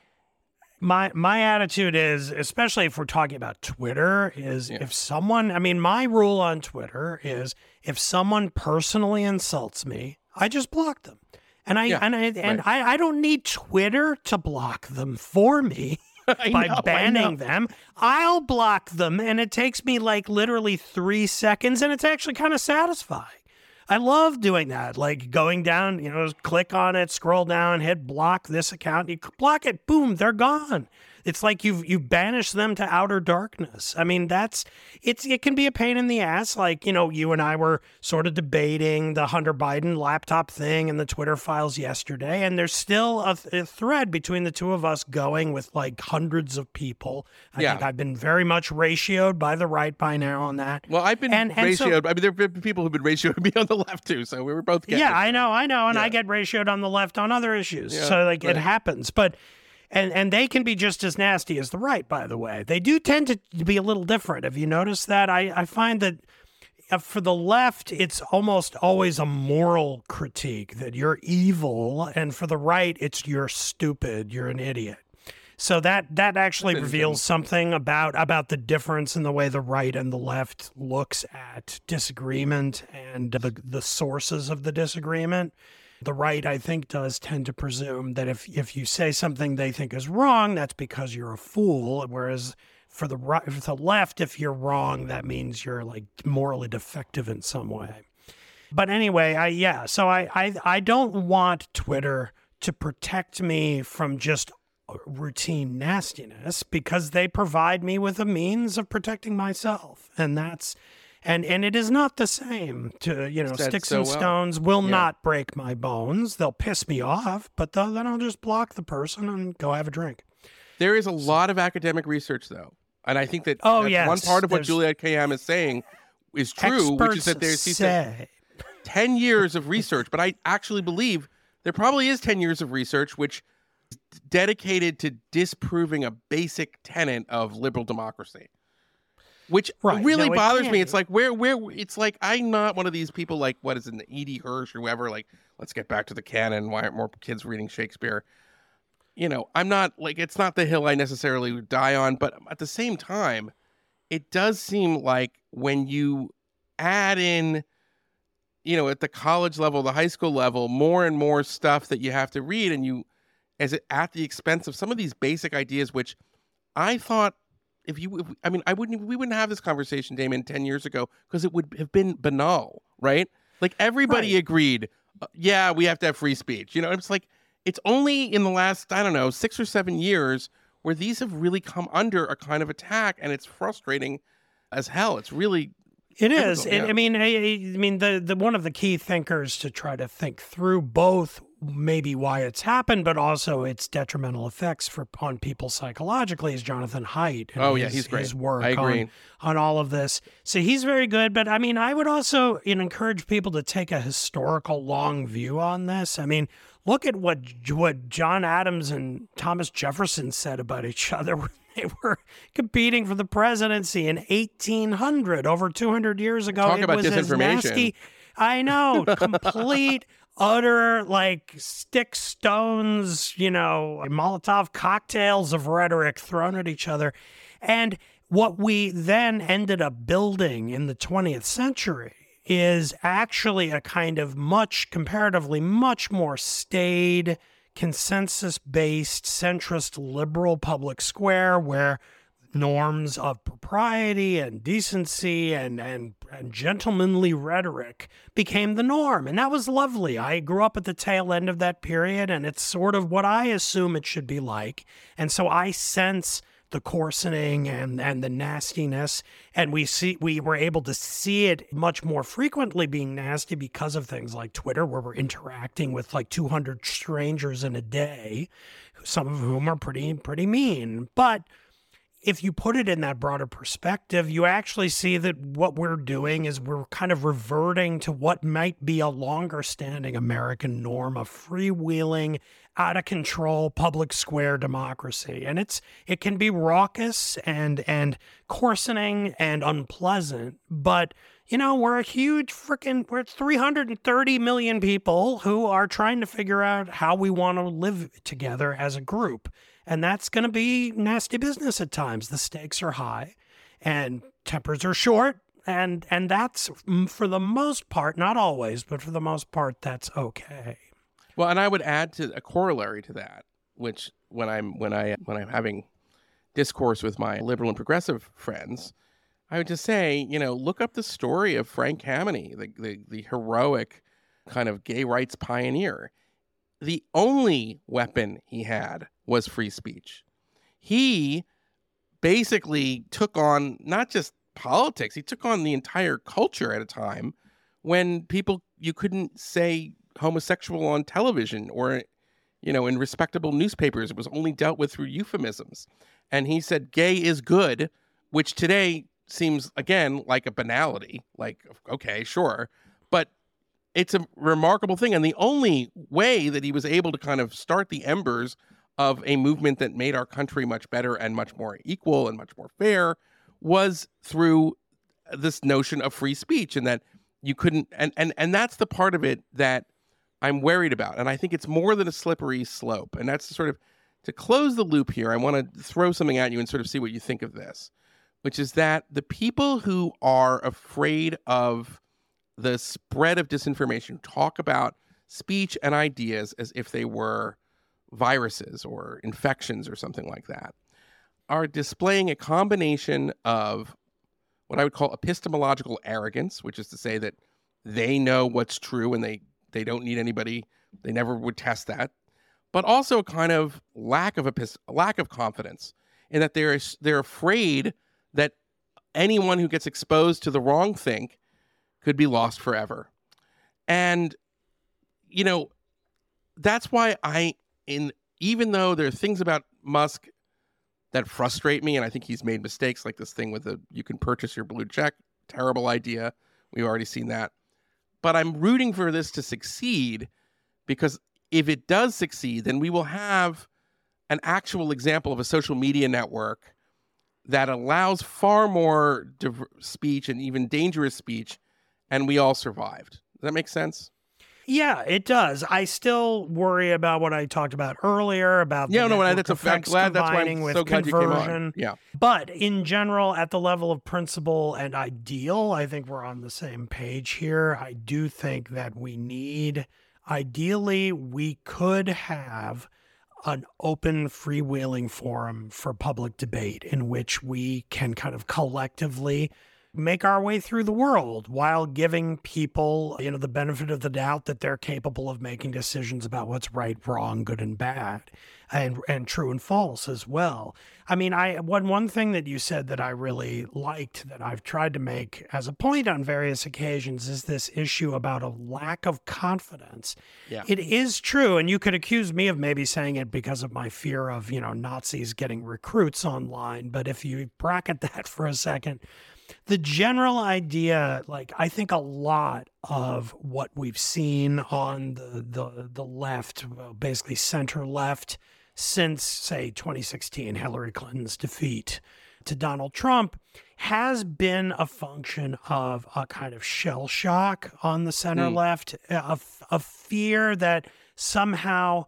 my my attitude is, especially if we're talking about Twitter, is Yeah. if someone, I mean, my rule on Twitter is if someone personally insults me, I just block them. And I Yeah, and I and right. I, I don't need Twitter to block them for me by know, banning them. I'll block them, and it takes me like literally three seconds, and it's actually kind of satisfying. I love doing that, like going down, you know, click on it, scroll down, hit block this account, you block it, boom, they're gone. It's like you've you banished them to outer darkness. I mean, that's it's it can be a pain in the ass. Like you know, you and I were sort of debating the Hunter Biden laptop thing and the Twitter files yesterday, and there's still a, a thread between the two of us going with like hundreds of people. I Yeah. think I've been very much ratioed by the right by now on that. Well, I've been And- and so- ratioed. I mean, there have been people who've been ratioed me on the left too, so we were both getting Yeah, it. I know, I know, and I get ratioed on the left on other issues. Yeah, so like right. it happens, but and and they can be just as nasty as the right. By the way, they do tend to be a little different. Have you noticed that? I I find that. uh, For the left, it's almost always a moral critique that you're evil, and for the right, it's you're stupid, you're an idiot. So that that actually reveals something about about the difference in the way the right and the left looks at disagreement and the the sources of the disagreement. The right, I think, does tend to presume that if if you say something they think is wrong, that's because you're a fool. Whereas for the right, for the left, if you're wrong, that means you're like morally defective in some way. But anyway, I yeah, so I I, I don't want Twitter to protect me from just uh, routine nastiness because they provide me with a means of protecting myself. And that's and and it is not the same to you know Said sticks so and well. stones will Yeah. not break my bones. They'll piss me off, but th- then I'll just block the person and go have a drink. There is a lot of academic research, though, and I think that Oh, that's yes, one part of what there's- Juliette Kayyem is saying is true, which is that there's said, 10 years of research, but I actually believe there probably is 10 years of research which is dedicated to disproving a basic tenet of liberal democracy. Which Right. really No, it bothers me. It's like where where it's like I'm not one of these people like what is it, E.D. Hirsch or whoever, like, let's get back to the canon. Why aren't more kids reading Shakespeare? You know, I'm not like it's not the hill I necessarily would die on, but at the same time, it does seem like when you add in you know at the college level the high school level more and more stuff that you have to read and you as it at the expense of some of these basic ideas which i thought if you if, i mean i wouldn't we wouldn't have this conversation damon 10 years ago because it would have been banal right like everybody Right. agreed uh, yeah we have to have free speech you know it's like it's only in the last i don't know six or seven years where these have really come under a kind of attack and it's frustrating as hell it's really It is. It- I mean, I, I mean, the, the one of the key thinkers to try to think through both maybe why it's happened, but also its detrimental effects for on people psychologically is Jonathan Haidt. and Oh, yeah, his- he's great. His work I agree. On, on all of this. So he's very good. But I mean, I would also you know, encourage people to take a historical long view on this. I mean, look at what what John Adams and Thomas Jefferson said about each other when they were competing for the presidency in 1800, over 200 years ago. Talk it about was as disinformation. nasty. I know, complete, utter, like stick stones, you know, Molotov cocktails of rhetoric thrown at each other. And what we then ended up building in the 20th century is actually a kind of much, comparatively, much more staid, consensus based, centrist, liberal public square where norms of propriety and decency and, and, and gentlemanly rhetoric became the norm. And that was lovely. I grew up at the tail end of that period, and it's sort of what I assume it should be like. And so I sense the coarsening and, and the nastiness. And we see we were able to see it much more frequently being nasty because of things like Twitter, where we're interacting with like 200 strangers in a day, some of whom are pretty pretty mean. But if you put it in that broader perspective, you actually see that what we're doing is we're kind of reverting to what might be a longer standing American norm of freewheeling, out of control public square democracy. And it's it can be raucous and and coarsening and unpleasant, but you know, we're a huge freaking we're 330 million people who are trying to figure out how we want to live together as a group. And that's going to be nasty business at times. The stakes are high and tempers are short. And, and that's mm, for the most part, not always, but for the most part, that's okay. Well, and I would add to a corollary to that, which when I'm when I when I'm having discourse with my liberal and progressive friends, I would just say, you know, look up the story of Frank Kameny, the the, the heroic kind of gay rights pioneer. The only weapon he had was free speech. he basically took on not just politics, he took on the entire culture at a time when people you couldn't say homosexual on television or you know in respectable newspapers. It was only dealt with through euphemisms. And he said gay is good which today seems again like a banality like okay sure but it's a remarkable thing. And the only way that he was able to kind of start the embers of a movement that made our country much better and much more equal and much more fair was through this notion of free speech and that you couldn't and and and that's the part of it that I'm worried about. And I think it's more than a slippery slope. And that's sort of to close the loop here I want to throw something at you and sort of see what you think of this which is that the people who are afraid of the spread of disinformation talk about speech and ideas as if they were viruses or infections or something like that are displaying a combination of what I would call epistemological arrogance, which is to say that they know what's true and they they don't need anybody. They never would test that, but also a kind of lack of epist- lack of confidence in that they're they're afraid that anyone who gets exposed to the wrong thing could be lost forever, and you know that's why I in even though there are things about Musk that frustrate me and I think he's made mistakes like this thing with the you can purchase your blue check terrible idea. We've already seen that. But I'm rooting for this to succeed because if it does succeed then we will have an actual example of a social media network that allows far more speech and even dangerous speech and we all survived. Does that make sense Yeah, it does. I still worry about what I talked about earlier about the yeah no that's a fact glad that's why I'm with so glad you came on yeah But in general, at the level of principle and ideal, I think we're on the same page here. I do think that we need, ideally, we could have an open, freewheeling forum for public debate in which we can kind of collectively make our way through the world while giving people, you know, the benefit of the doubt that they're capable of making decisions about what's right, wrong, good and bad, and and true and false as well. I mean, I one one thing that you said that I really liked that I've tried to make as a point on various occasions is this issue about a lack of confidence. Yeah. It is true, and you could accuse me of maybe saying it because of my fear of, you know, Nazis getting recruits online, but if you bracket that for a second, the general idea like i think a lot of what we've seen on the the, the left basically center left since say 2016 hillary clinton's defeat to donald trump has been a function of a kind of shell shock on the center Mm. left a, a fear that somehow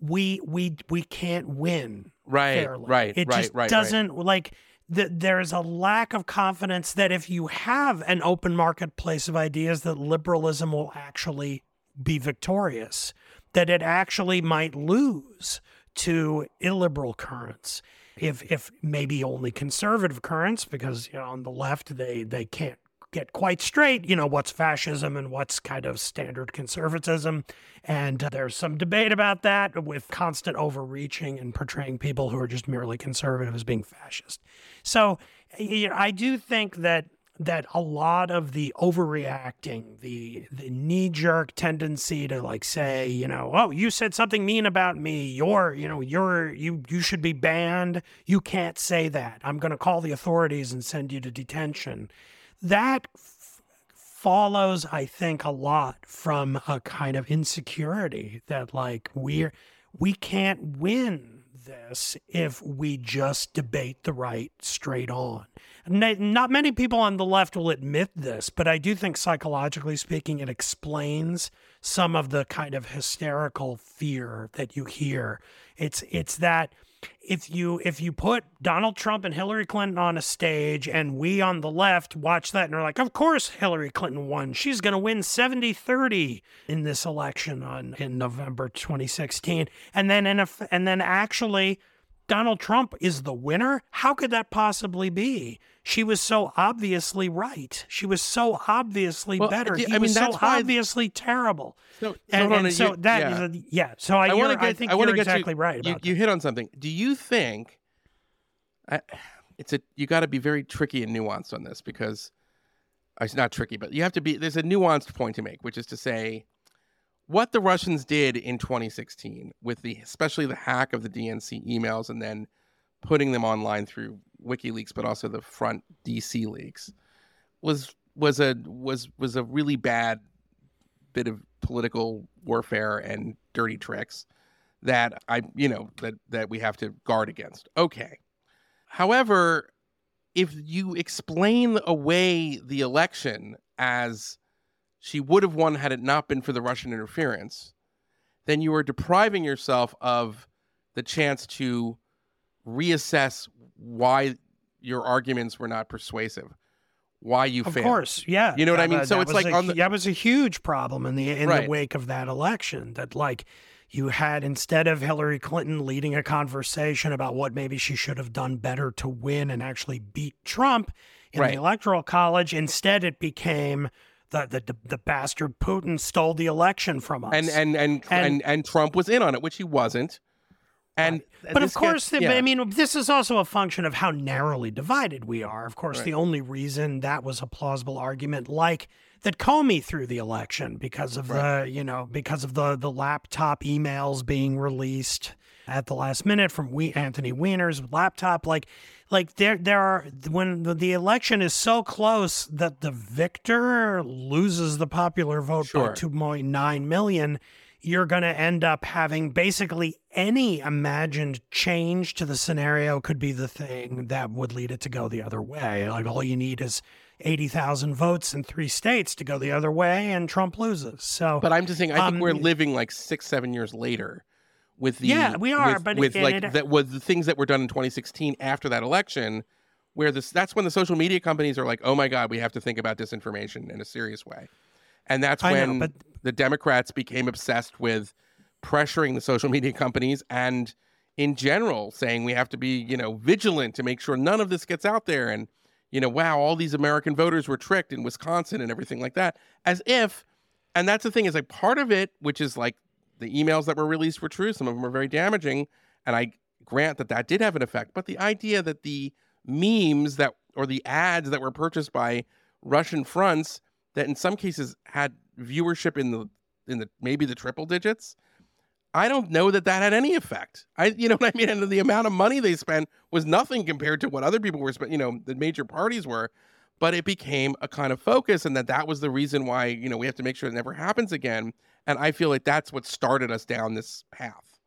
we we we can't win right fairly. right It right just right right. doesn't like th- there's a lack of confidence that if you have an open marketplace of ideas, that liberalism will actually be victorious, that it actually might lose to illiberal currents. If if maybe only conservative currents, because you know on the left they they can't get quite straight, you know, what's fascism and what's kind of standard conservatism. And there's some debate about that with constant overreaching and portraying people who are just merely conservative as being fascist. So you know, I do think that that a lot of the overreacting, the the knee jerk tendency to like say, you know, oh, you said something mean about me. You're, you know, you're you you should be banned. You can't say that. I'm going to call the authorities and send you to detention. That f- follows, I think, a lot from a kind of insecurity that like we're we can't win this if we just debate the right straight on. Not many people on the left will admit this, but I do think psychologically speaking, it explains some of the kind of hysterical fear that you hear. It's it's that if you if you put Donald Trump and Hillary Clinton on a stage and we on the left watch that and are like, of course Hillary Clinton won. She's going to win 70-30 in this election on in November 2016. And then in a, and then actually Donald Trump is the winner? How could that possibly be? She was so obviously right. She was so obviously Well, better. I He mean, was so obviously terrible. So, And, hold on, and so you- that yeah. is a- yeah. So I, I want want to I get. think I you're get exactly you, right You, you hit on something. Do you think I, it's a you got to be very tricky and nuanced on this because uh, it's not tricky, but you have to be. There's a nuanced point to make, which is to say, what the Russians did in 2016 with the, especially the hack of the DNC emails, and then putting them online through WikiLeaks, but also the front DC leaks, was was a was was a really bad bit of political warfare and dirty tricks that I you know that that we have to guard against. Okay. However, if you explain away the election as she would have won had it not been for the Russian interference, then you are depriving yourself of the chance to reassess why your arguments were not persuasive, why you Of failed. Of course, yeah. You know what I mean? that- So that it's like a, on the- that was a huge problem in the in Right. the wake of that election. That like you had instead of Hillary Clinton leading a conversation about what maybe she should have done better to win and actually beat Trump in Right. the electoral college, instead it became the the the, bastard Putin stole the election from us. and and and, and And- and Trump was in on it, which he wasn't. And But of course, gets- yeah. I mean, this is also a function of how narrowly divided we are. Of course, Right. the only reason that was a plausible argument, like that Comey threw the election because of the, you know, because of the the laptop emails being released at the last minute from we Anthony Weiner's laptop, like, like there there are when the, the election is so close that the victor loses the popular vote Sure. by two point nine million you're going to end up having basically any imagined change to the scenario could be the thing that would lead it to go the other way. Like all you need is 80,000 votes in three states to go the other way and Trump loses. So But I'm just saying, I think Um, we're living like six, seven years later with the Yeah, we are, with, but with like it- uh that was the things that were done in 2016 after that election, where this that's when the social media companies are like, oh my god, we have to think about disinformation in a serious way, and that's I know, when but- the Democrats became obsessed with pressuring the social media companies and in general saying we have to be you know vigilant to make sure none of this gets out there and you know wow all these american voters were tricked in wisconsin and everything like that as if and that's the thing is like part of it which is like the emails that were released were true some of them were very damaging and i grant that that did have an effect but the idea that the memes that or the ads that were purchased by russian fronts that in some cases had viewership in the in the maybe the triple digits I don't know that that had any effect. I, you know what I mean? And the amount of money they spent was nothing compared to what other people were spending. You know, the major parties were, but it became a kind of focus, and that that was the reason why you know we have to make sure it never happens again. And I feel like that's what started us down this path.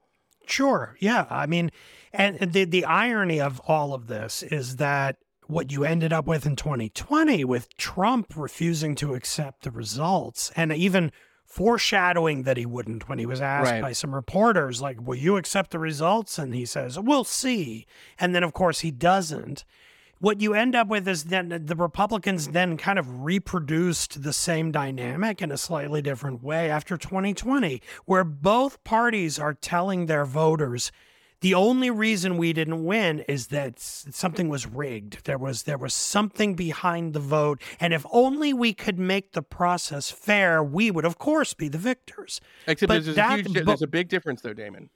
Sure. Yeah. I mean, and the the irony of all of this is that what you ended up with in 2020 with Trump refusing to accept the results and even foreshadowing that he wouldn't when he was asked Right. by some reporters like will you accept the results and he says we'll see and then of course he doesn't what you end up with is that the Republicans then kind of reproduced the same dynamic in a slightly different way after 2020, where both parties are telling their voters the only reason we didn't win is that something was rigged. There was there was something behind the vote, and if only we could make the process fair, we would of course be the victors. Except But there's, that- a huge, but- there's a big difference though, Damon,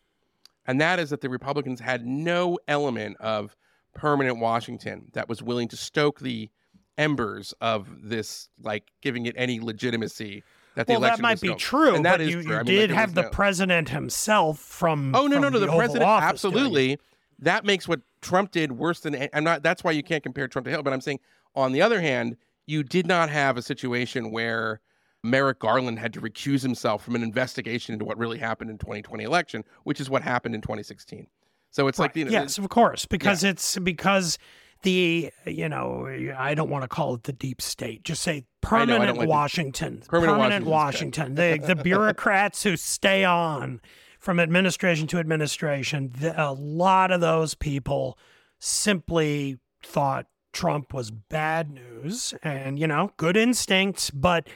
and that is that the Republicans had no element of permanent Washington that was willing to stoke the embers of this, like giving it any legitimacy. That the well, that election might be no- true, and that but is you, you I mean, like, did there have the no- president himself from. Oh no, from no, no! The, Oval president absolutely. That makes what Trump did worse than. I'm not. That's why you can't compare Trump to Hillary. But I'm saying, on the other hand, you did not have a situation where Merrick Garland had to recuse himself from an investigation into what really happened in 2020 election, which is what happened in 2016. So it's like you know, yes, of course, because it's because the you know I don't want to call it the deep state. Just say I know, I permanent don't like the- Washington. Permanent Washington. The the bureaucrats who stay on from administration to administration. The, a lot of those people simply thought Trump was bad news, and you know, good instincts, but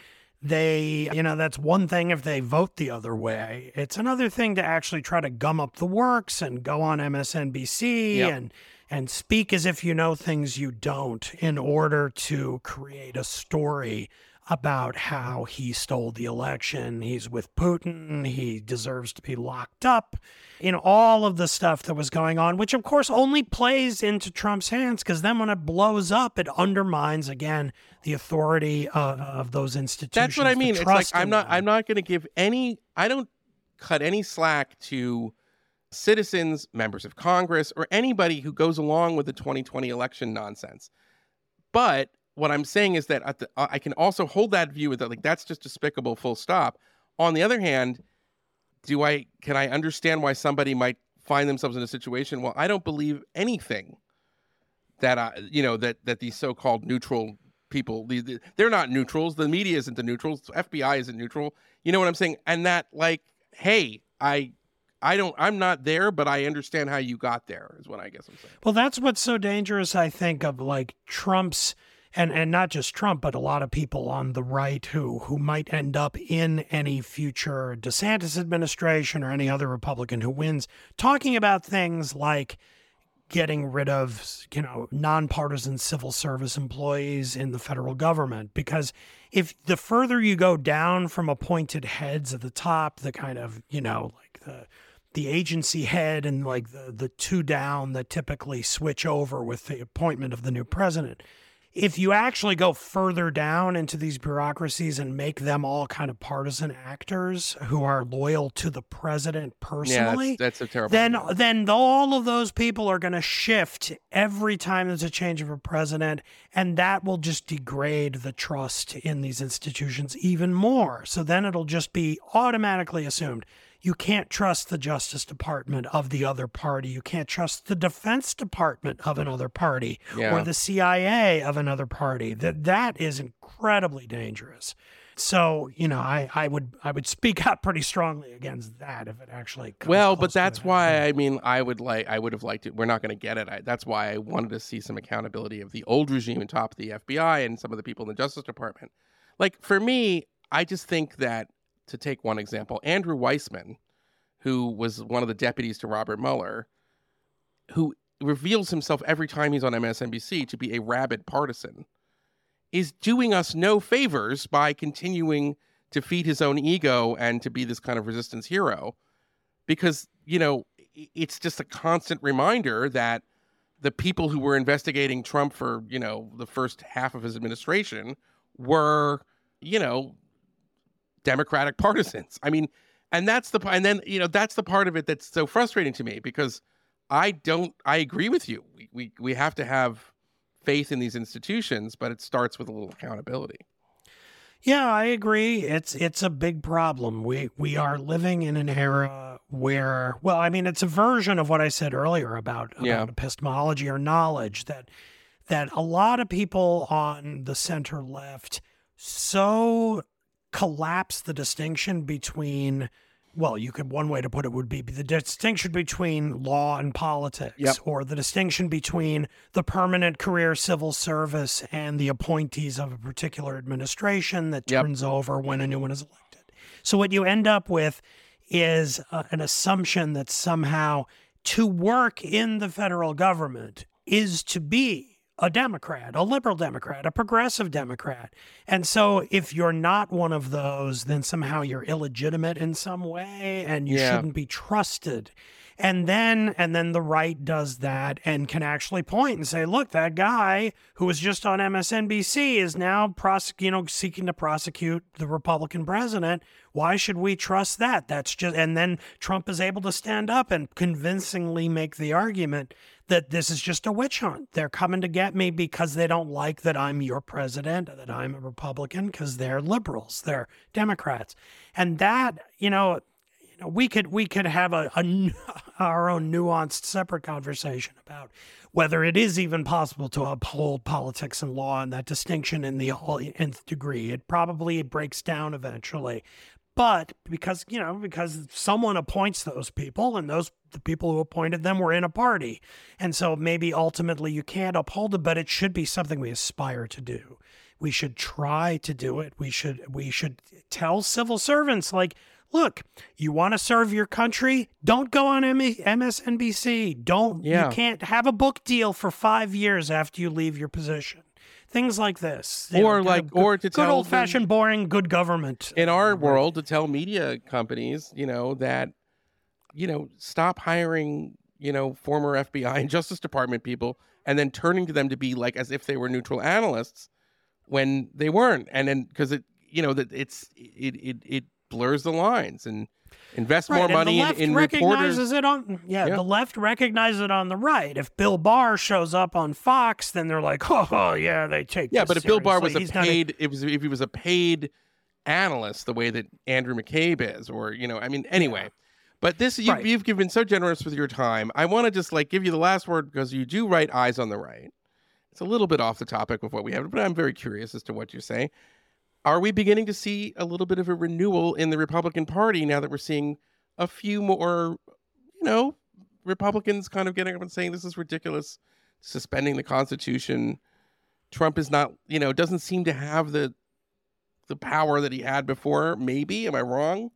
they, you know, that's one thing if they vote the other way. It's another thing to actually try to gum up the works and go on MSNBC Yep. and and speak as if you know things you don't in order to create a story about how he stole the election. He's with Putin. He deserves to be locked up. In all of the stuff that was going on, which of course only plays into Trump's hands because then when it blows up, it undermines again the authority uh, of those institutions. That's what I mean. It's like I'm not them. I'm not going to give any I don't cut any slack to citizens, members of Congress or anybody who goes along with the 2020 election nonsense. But what I'm saying is that at the, I can also hold that view that like that's just despicable full stop. On the other hand, do I can I understand why somebody might find themselves in a situation? Well I don't believe anything that I you know that that these so-called neutral people the, the- they're not neutrals. The media isn't the neutrals. FBI isn't neutral. You know what I'm saying? And that like hey I I don't I'm not there but I understand how you got there is what I guess I'm saying. Well, that's what's so dangerous, I think, of like Trump's and and not just Trump, but a lot of people on the right who who might end up in any future DeSantis administration or any other Republican who wins, talking about things like getting rid of you know nonpartisan civil service employees in the federal government. Because if the further you go down from appointed heads at the top the kind of you know like the the agency head and like the the two down that typically switch over with the appointment of the new president if you actually go further down into these bureaucracies and make them all kind of partisan actors who are loyal to the president yeah personally that's, that's a terrible then idea. then all of those people are going to shift every time there's a change of a president and that will just degrade the trust in these institutions even more so then it'll just be automatically assumed you can't trust the justice department of the other party. You can't trust the defense department of another party Yeah. or the CIA of another party. That that is incredibly dangerous. So you know I, I would I would speak out pretty strongly against that if it actually comes well but that's why. I mean I would like I would have liked it. We're not going to get it. I, that's why I wanted to see some accountability of the old regime on top of the FBI and some of the people in the Justice Department. Like for me I just think that to take one example Andrew Weissmann who was one of the deputies to Robert Mueller who reveals himself every time he's on MSNBC to be a rabid partisan is doing us no favors by continuing to feed his own ego and to be this kind of resistance hero because you know it's just a constant reminder that the people who were investigating Trump for you know the first half of his administration were you know democratic partisans i mean and that's the and then you know that's the part of it that's so frustrating to me because i don't i agree with you we we, we have to have faith in these institutions but it starts with a little accountability Yeah, I agree. It's it's a big problem. We we are living in an era where well, I mean, it's a version of what I said earlier about, about Yeah. epistemology or knowledge that that a lot of people on the center left so collapse the distinction between well, you could one way to put it would be the distinction between law and politics, Yep. or the distinction between the permanent career civil service and the appointees of a particular administration that Yep. turns over when a new one is elected. So what you end up with is uh, an assumption that somehow to work in the federal government is to be a Democrat, a liberal Democrat, a progressive Democrat. And so if you're not one of those, then somehow you're illegitimate in some way and you Yeah. shouldn't be trusted. And then and then the right does that and can actually point and say, look, that guy who was just on MSNBC is now prosec- you know, seeking to prosecute the Republican president. Why should we trust that? That's just and then Trump is able to stand up and convincingly make the argument that this is just a witch hunt. They're coming to get me because they don't like that I'm your president, that I'm a Republican, because they're liberals, they're Democrats, and that you know, you know, we could we could have a, a our own nuanced separate conversation about whether it is even possible to uphold politics and law and that distinction in the nth degree. It probably breaks down eventually. But because you know, because someone appoints those people, and those the people who appointed them were in a party, and so maybe ultimately you can't uphold it, but it should be something we aspire to do. We should try to do it. We should we should tell civil servants like, look, you want to serve your country, don't go on M- MSNBC. Don't Yeah. you can't have a book deal for five years after you leave your position. Things like this, you Or kind like- good, or to good old fashioned, boring, good government. in our world to tell media companies, you know, that, you know, stop hiring, you know, former FBI and Justice Department people and then turning to them to be like as if they were neutral analysts when they weren't. And then because it, you know, that it's, it, it, it blurs the lines and invest Right, more and money the in, left in recognizes reporters. it on yeah, Yeah. the left recognizes it on the right. If Bill Barr shows up on Fox, then they're like, oh, oh, yeah, they take. Yeah, but if Bill Barr was seriously. a He's not paid, it was if he was a paid analyst, the way that Andrew McCabe is, or you know, I mean, anyway. But this, you, Right. you've been so generous with your time. I want to just like give you the last word because you do write "Eyes on the Right." It's a little bit off the topic of what we have, but I'm very curious as to what you say. Are we beginning to see a little bit of a renewal in the Republican Party now that we're seeing a few more, you know, Republicans kind of getting up and saying this is ridiculous, suspending the Constitution. Trump is not, you know, doesn't seem to have the the power that he had before. Maybe am I wrong?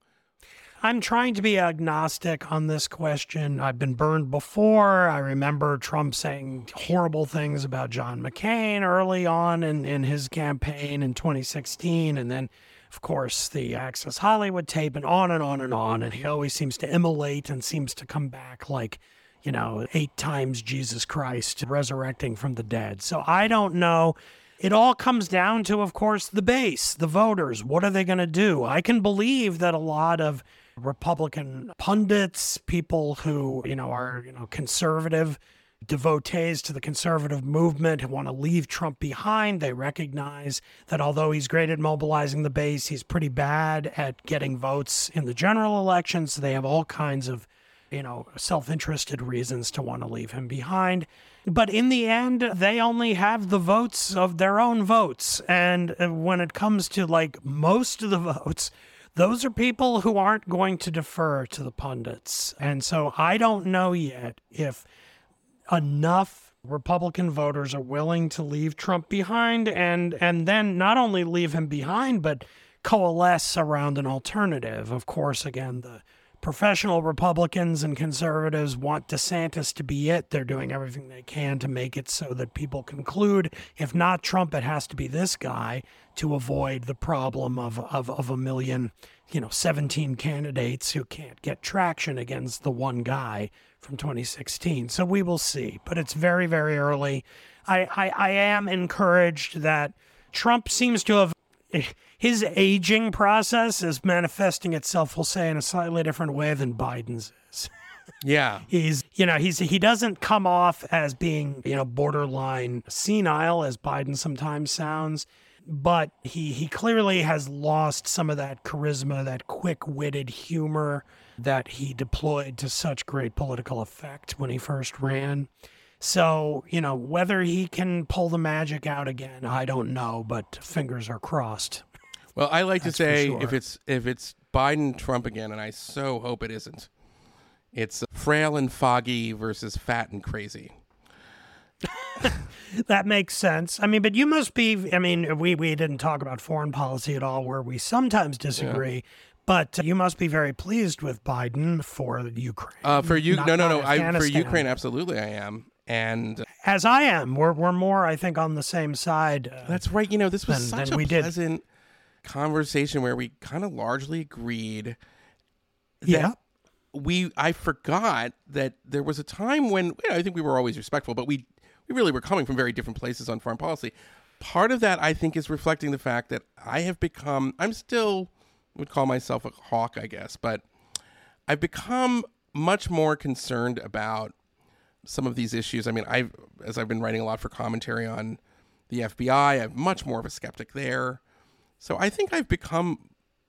I'm trying to be agnostic on this question. I've been burned before. I remember Trump saying horrible things about John McCain early on in, in his campaign in 2016. And then, of course, the Access Hollywood tape and on and on and on. And he always seems to immolate and seems to come back like, you know, eight times Jesus Christ resurrecting from the dead. So I don't know. It all comes down to, of course, the base, the voters. What are they going to do? I can believe that a lot of Republican pundits, people who, you know, are, you know, conservative devotees to the conservative movement who want to leave Trump behind. They recognize that although he's great at mobilizing the base, he's pretty bad at getting votes in the general elections. So they have all kinds of, you know, self interested reasons to want to leave him behind. But in the end, they only have the votes of their own votes. And uh, when it comes to like most of the votes, those are people who aren't going to defer to the pundits. And so I don't know yet if enough Republican voters are willing to leave Trump behind and and then not only leave him behind but coalesce around an alternative. Of course, again, the professional Republicans and conservatives want DeSantis to be it. They're doing everything they can to make it so that people conclude if not Trump, it has to be this guy to avoid the problem of, of, of a million, you know, 17 candidates who can't get traction against the one guy from 2016. So we will see. But it's very, very early. I, I, I am encouraged that Trump seems to have his aging process is manifesting itself, we'll say, in a slightly different way than Biden's is. Yeah. He's, you know, he's he doesn't come off as being, you know, borderline senile as Biden sometimes sounds, but he he clearly has lost some of that charisma, that quick-witted humor that he deployed to such great political effect when he first ran. So, you know, whether he can pull the magic out again, I don't know, but fingers are crossed. Well, I like That's to say sure. if it's if it's Biden Trump again, and I so hope it isn't. It's frail and foggy versus fat and crazy. That makes sense. I mean, but you must be. I mean, we we didn't talk about foreign policy at all, where we sometimes disagree. But you must be very pleased with Biden for Ukraine. Uh, for you, no, no, no. I, for Ukraine, absolutely, I am. And as I am, we're we're more, I think, on the same side. Uh, that's right. You know, this was Then- such then a we did. Conversation where we kind of largely agreed. that yeah, we I forgot that there was a time when you know, I think we were always respectful, but we we really were coming from very different places on foreign policy. Part of that I think is reflecting the fact that I have become I'm still would call myself a hawk, I guess, but I've become much more concerned about some of these issues. I mean, I've as I've been writing a lot for commentary on the FBI, I'm much more of a skeptic there. So I think I've become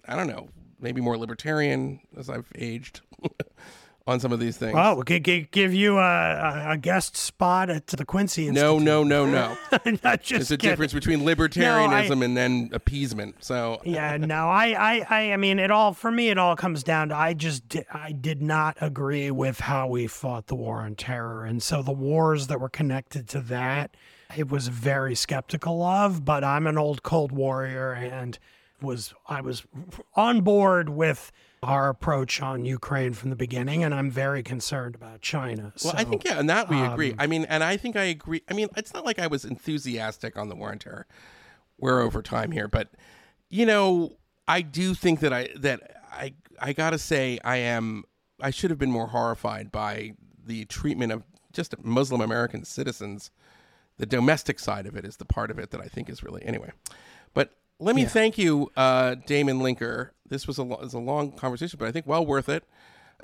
I don't know, maybe more libertarian as I've aged on some of these things. Oh, we could give you a, a- guest spot at the Quincy no, Institute. no, no, no. Not just There's a kidding. difference between libertarianism and then appeasement. So yeah no I, I i i mean it all for me it all comes down to i just di- i did not agree with how we fought the war on terror and so the wars that were connected to that it was very skeptical of but i'm an old cold warrior and was I was on board with our approach on Ukraine from the beginning, and I'm very concerned about China. Well, I think yeah, and that we agree. um, I mean, and I think I agree. I mean, it's not like I was enthusiastic on the war on terror. We're over time here, but you know, I do think that I that I I gotta say I am I should have been more horrified by the treatment of just Muslim American citizens. The domestic side of it is the part of it that I think is really anyway. But let me thank you, uh, Damon Linker. This was a lo- was a long conversation, but I think well worth it.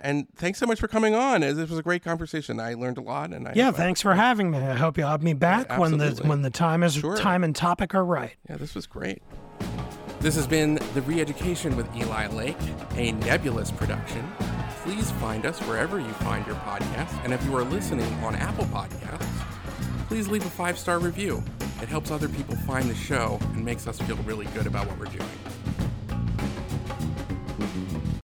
And thanks so much for coming on. This was a great conversation. I learned a lot, and I yeah, thanks for having me. I hope you'll have me back when the when the time is Sure. time and topic are right. Yeah, this was great. This has been The Reeducation with Eli Lake, a nebulous production. Please find us wherever you find your podcasts. And if you are listening on Apple Podcasts, please leave a five star review. It helps other people find the show and makes us feel really good about what we're doing.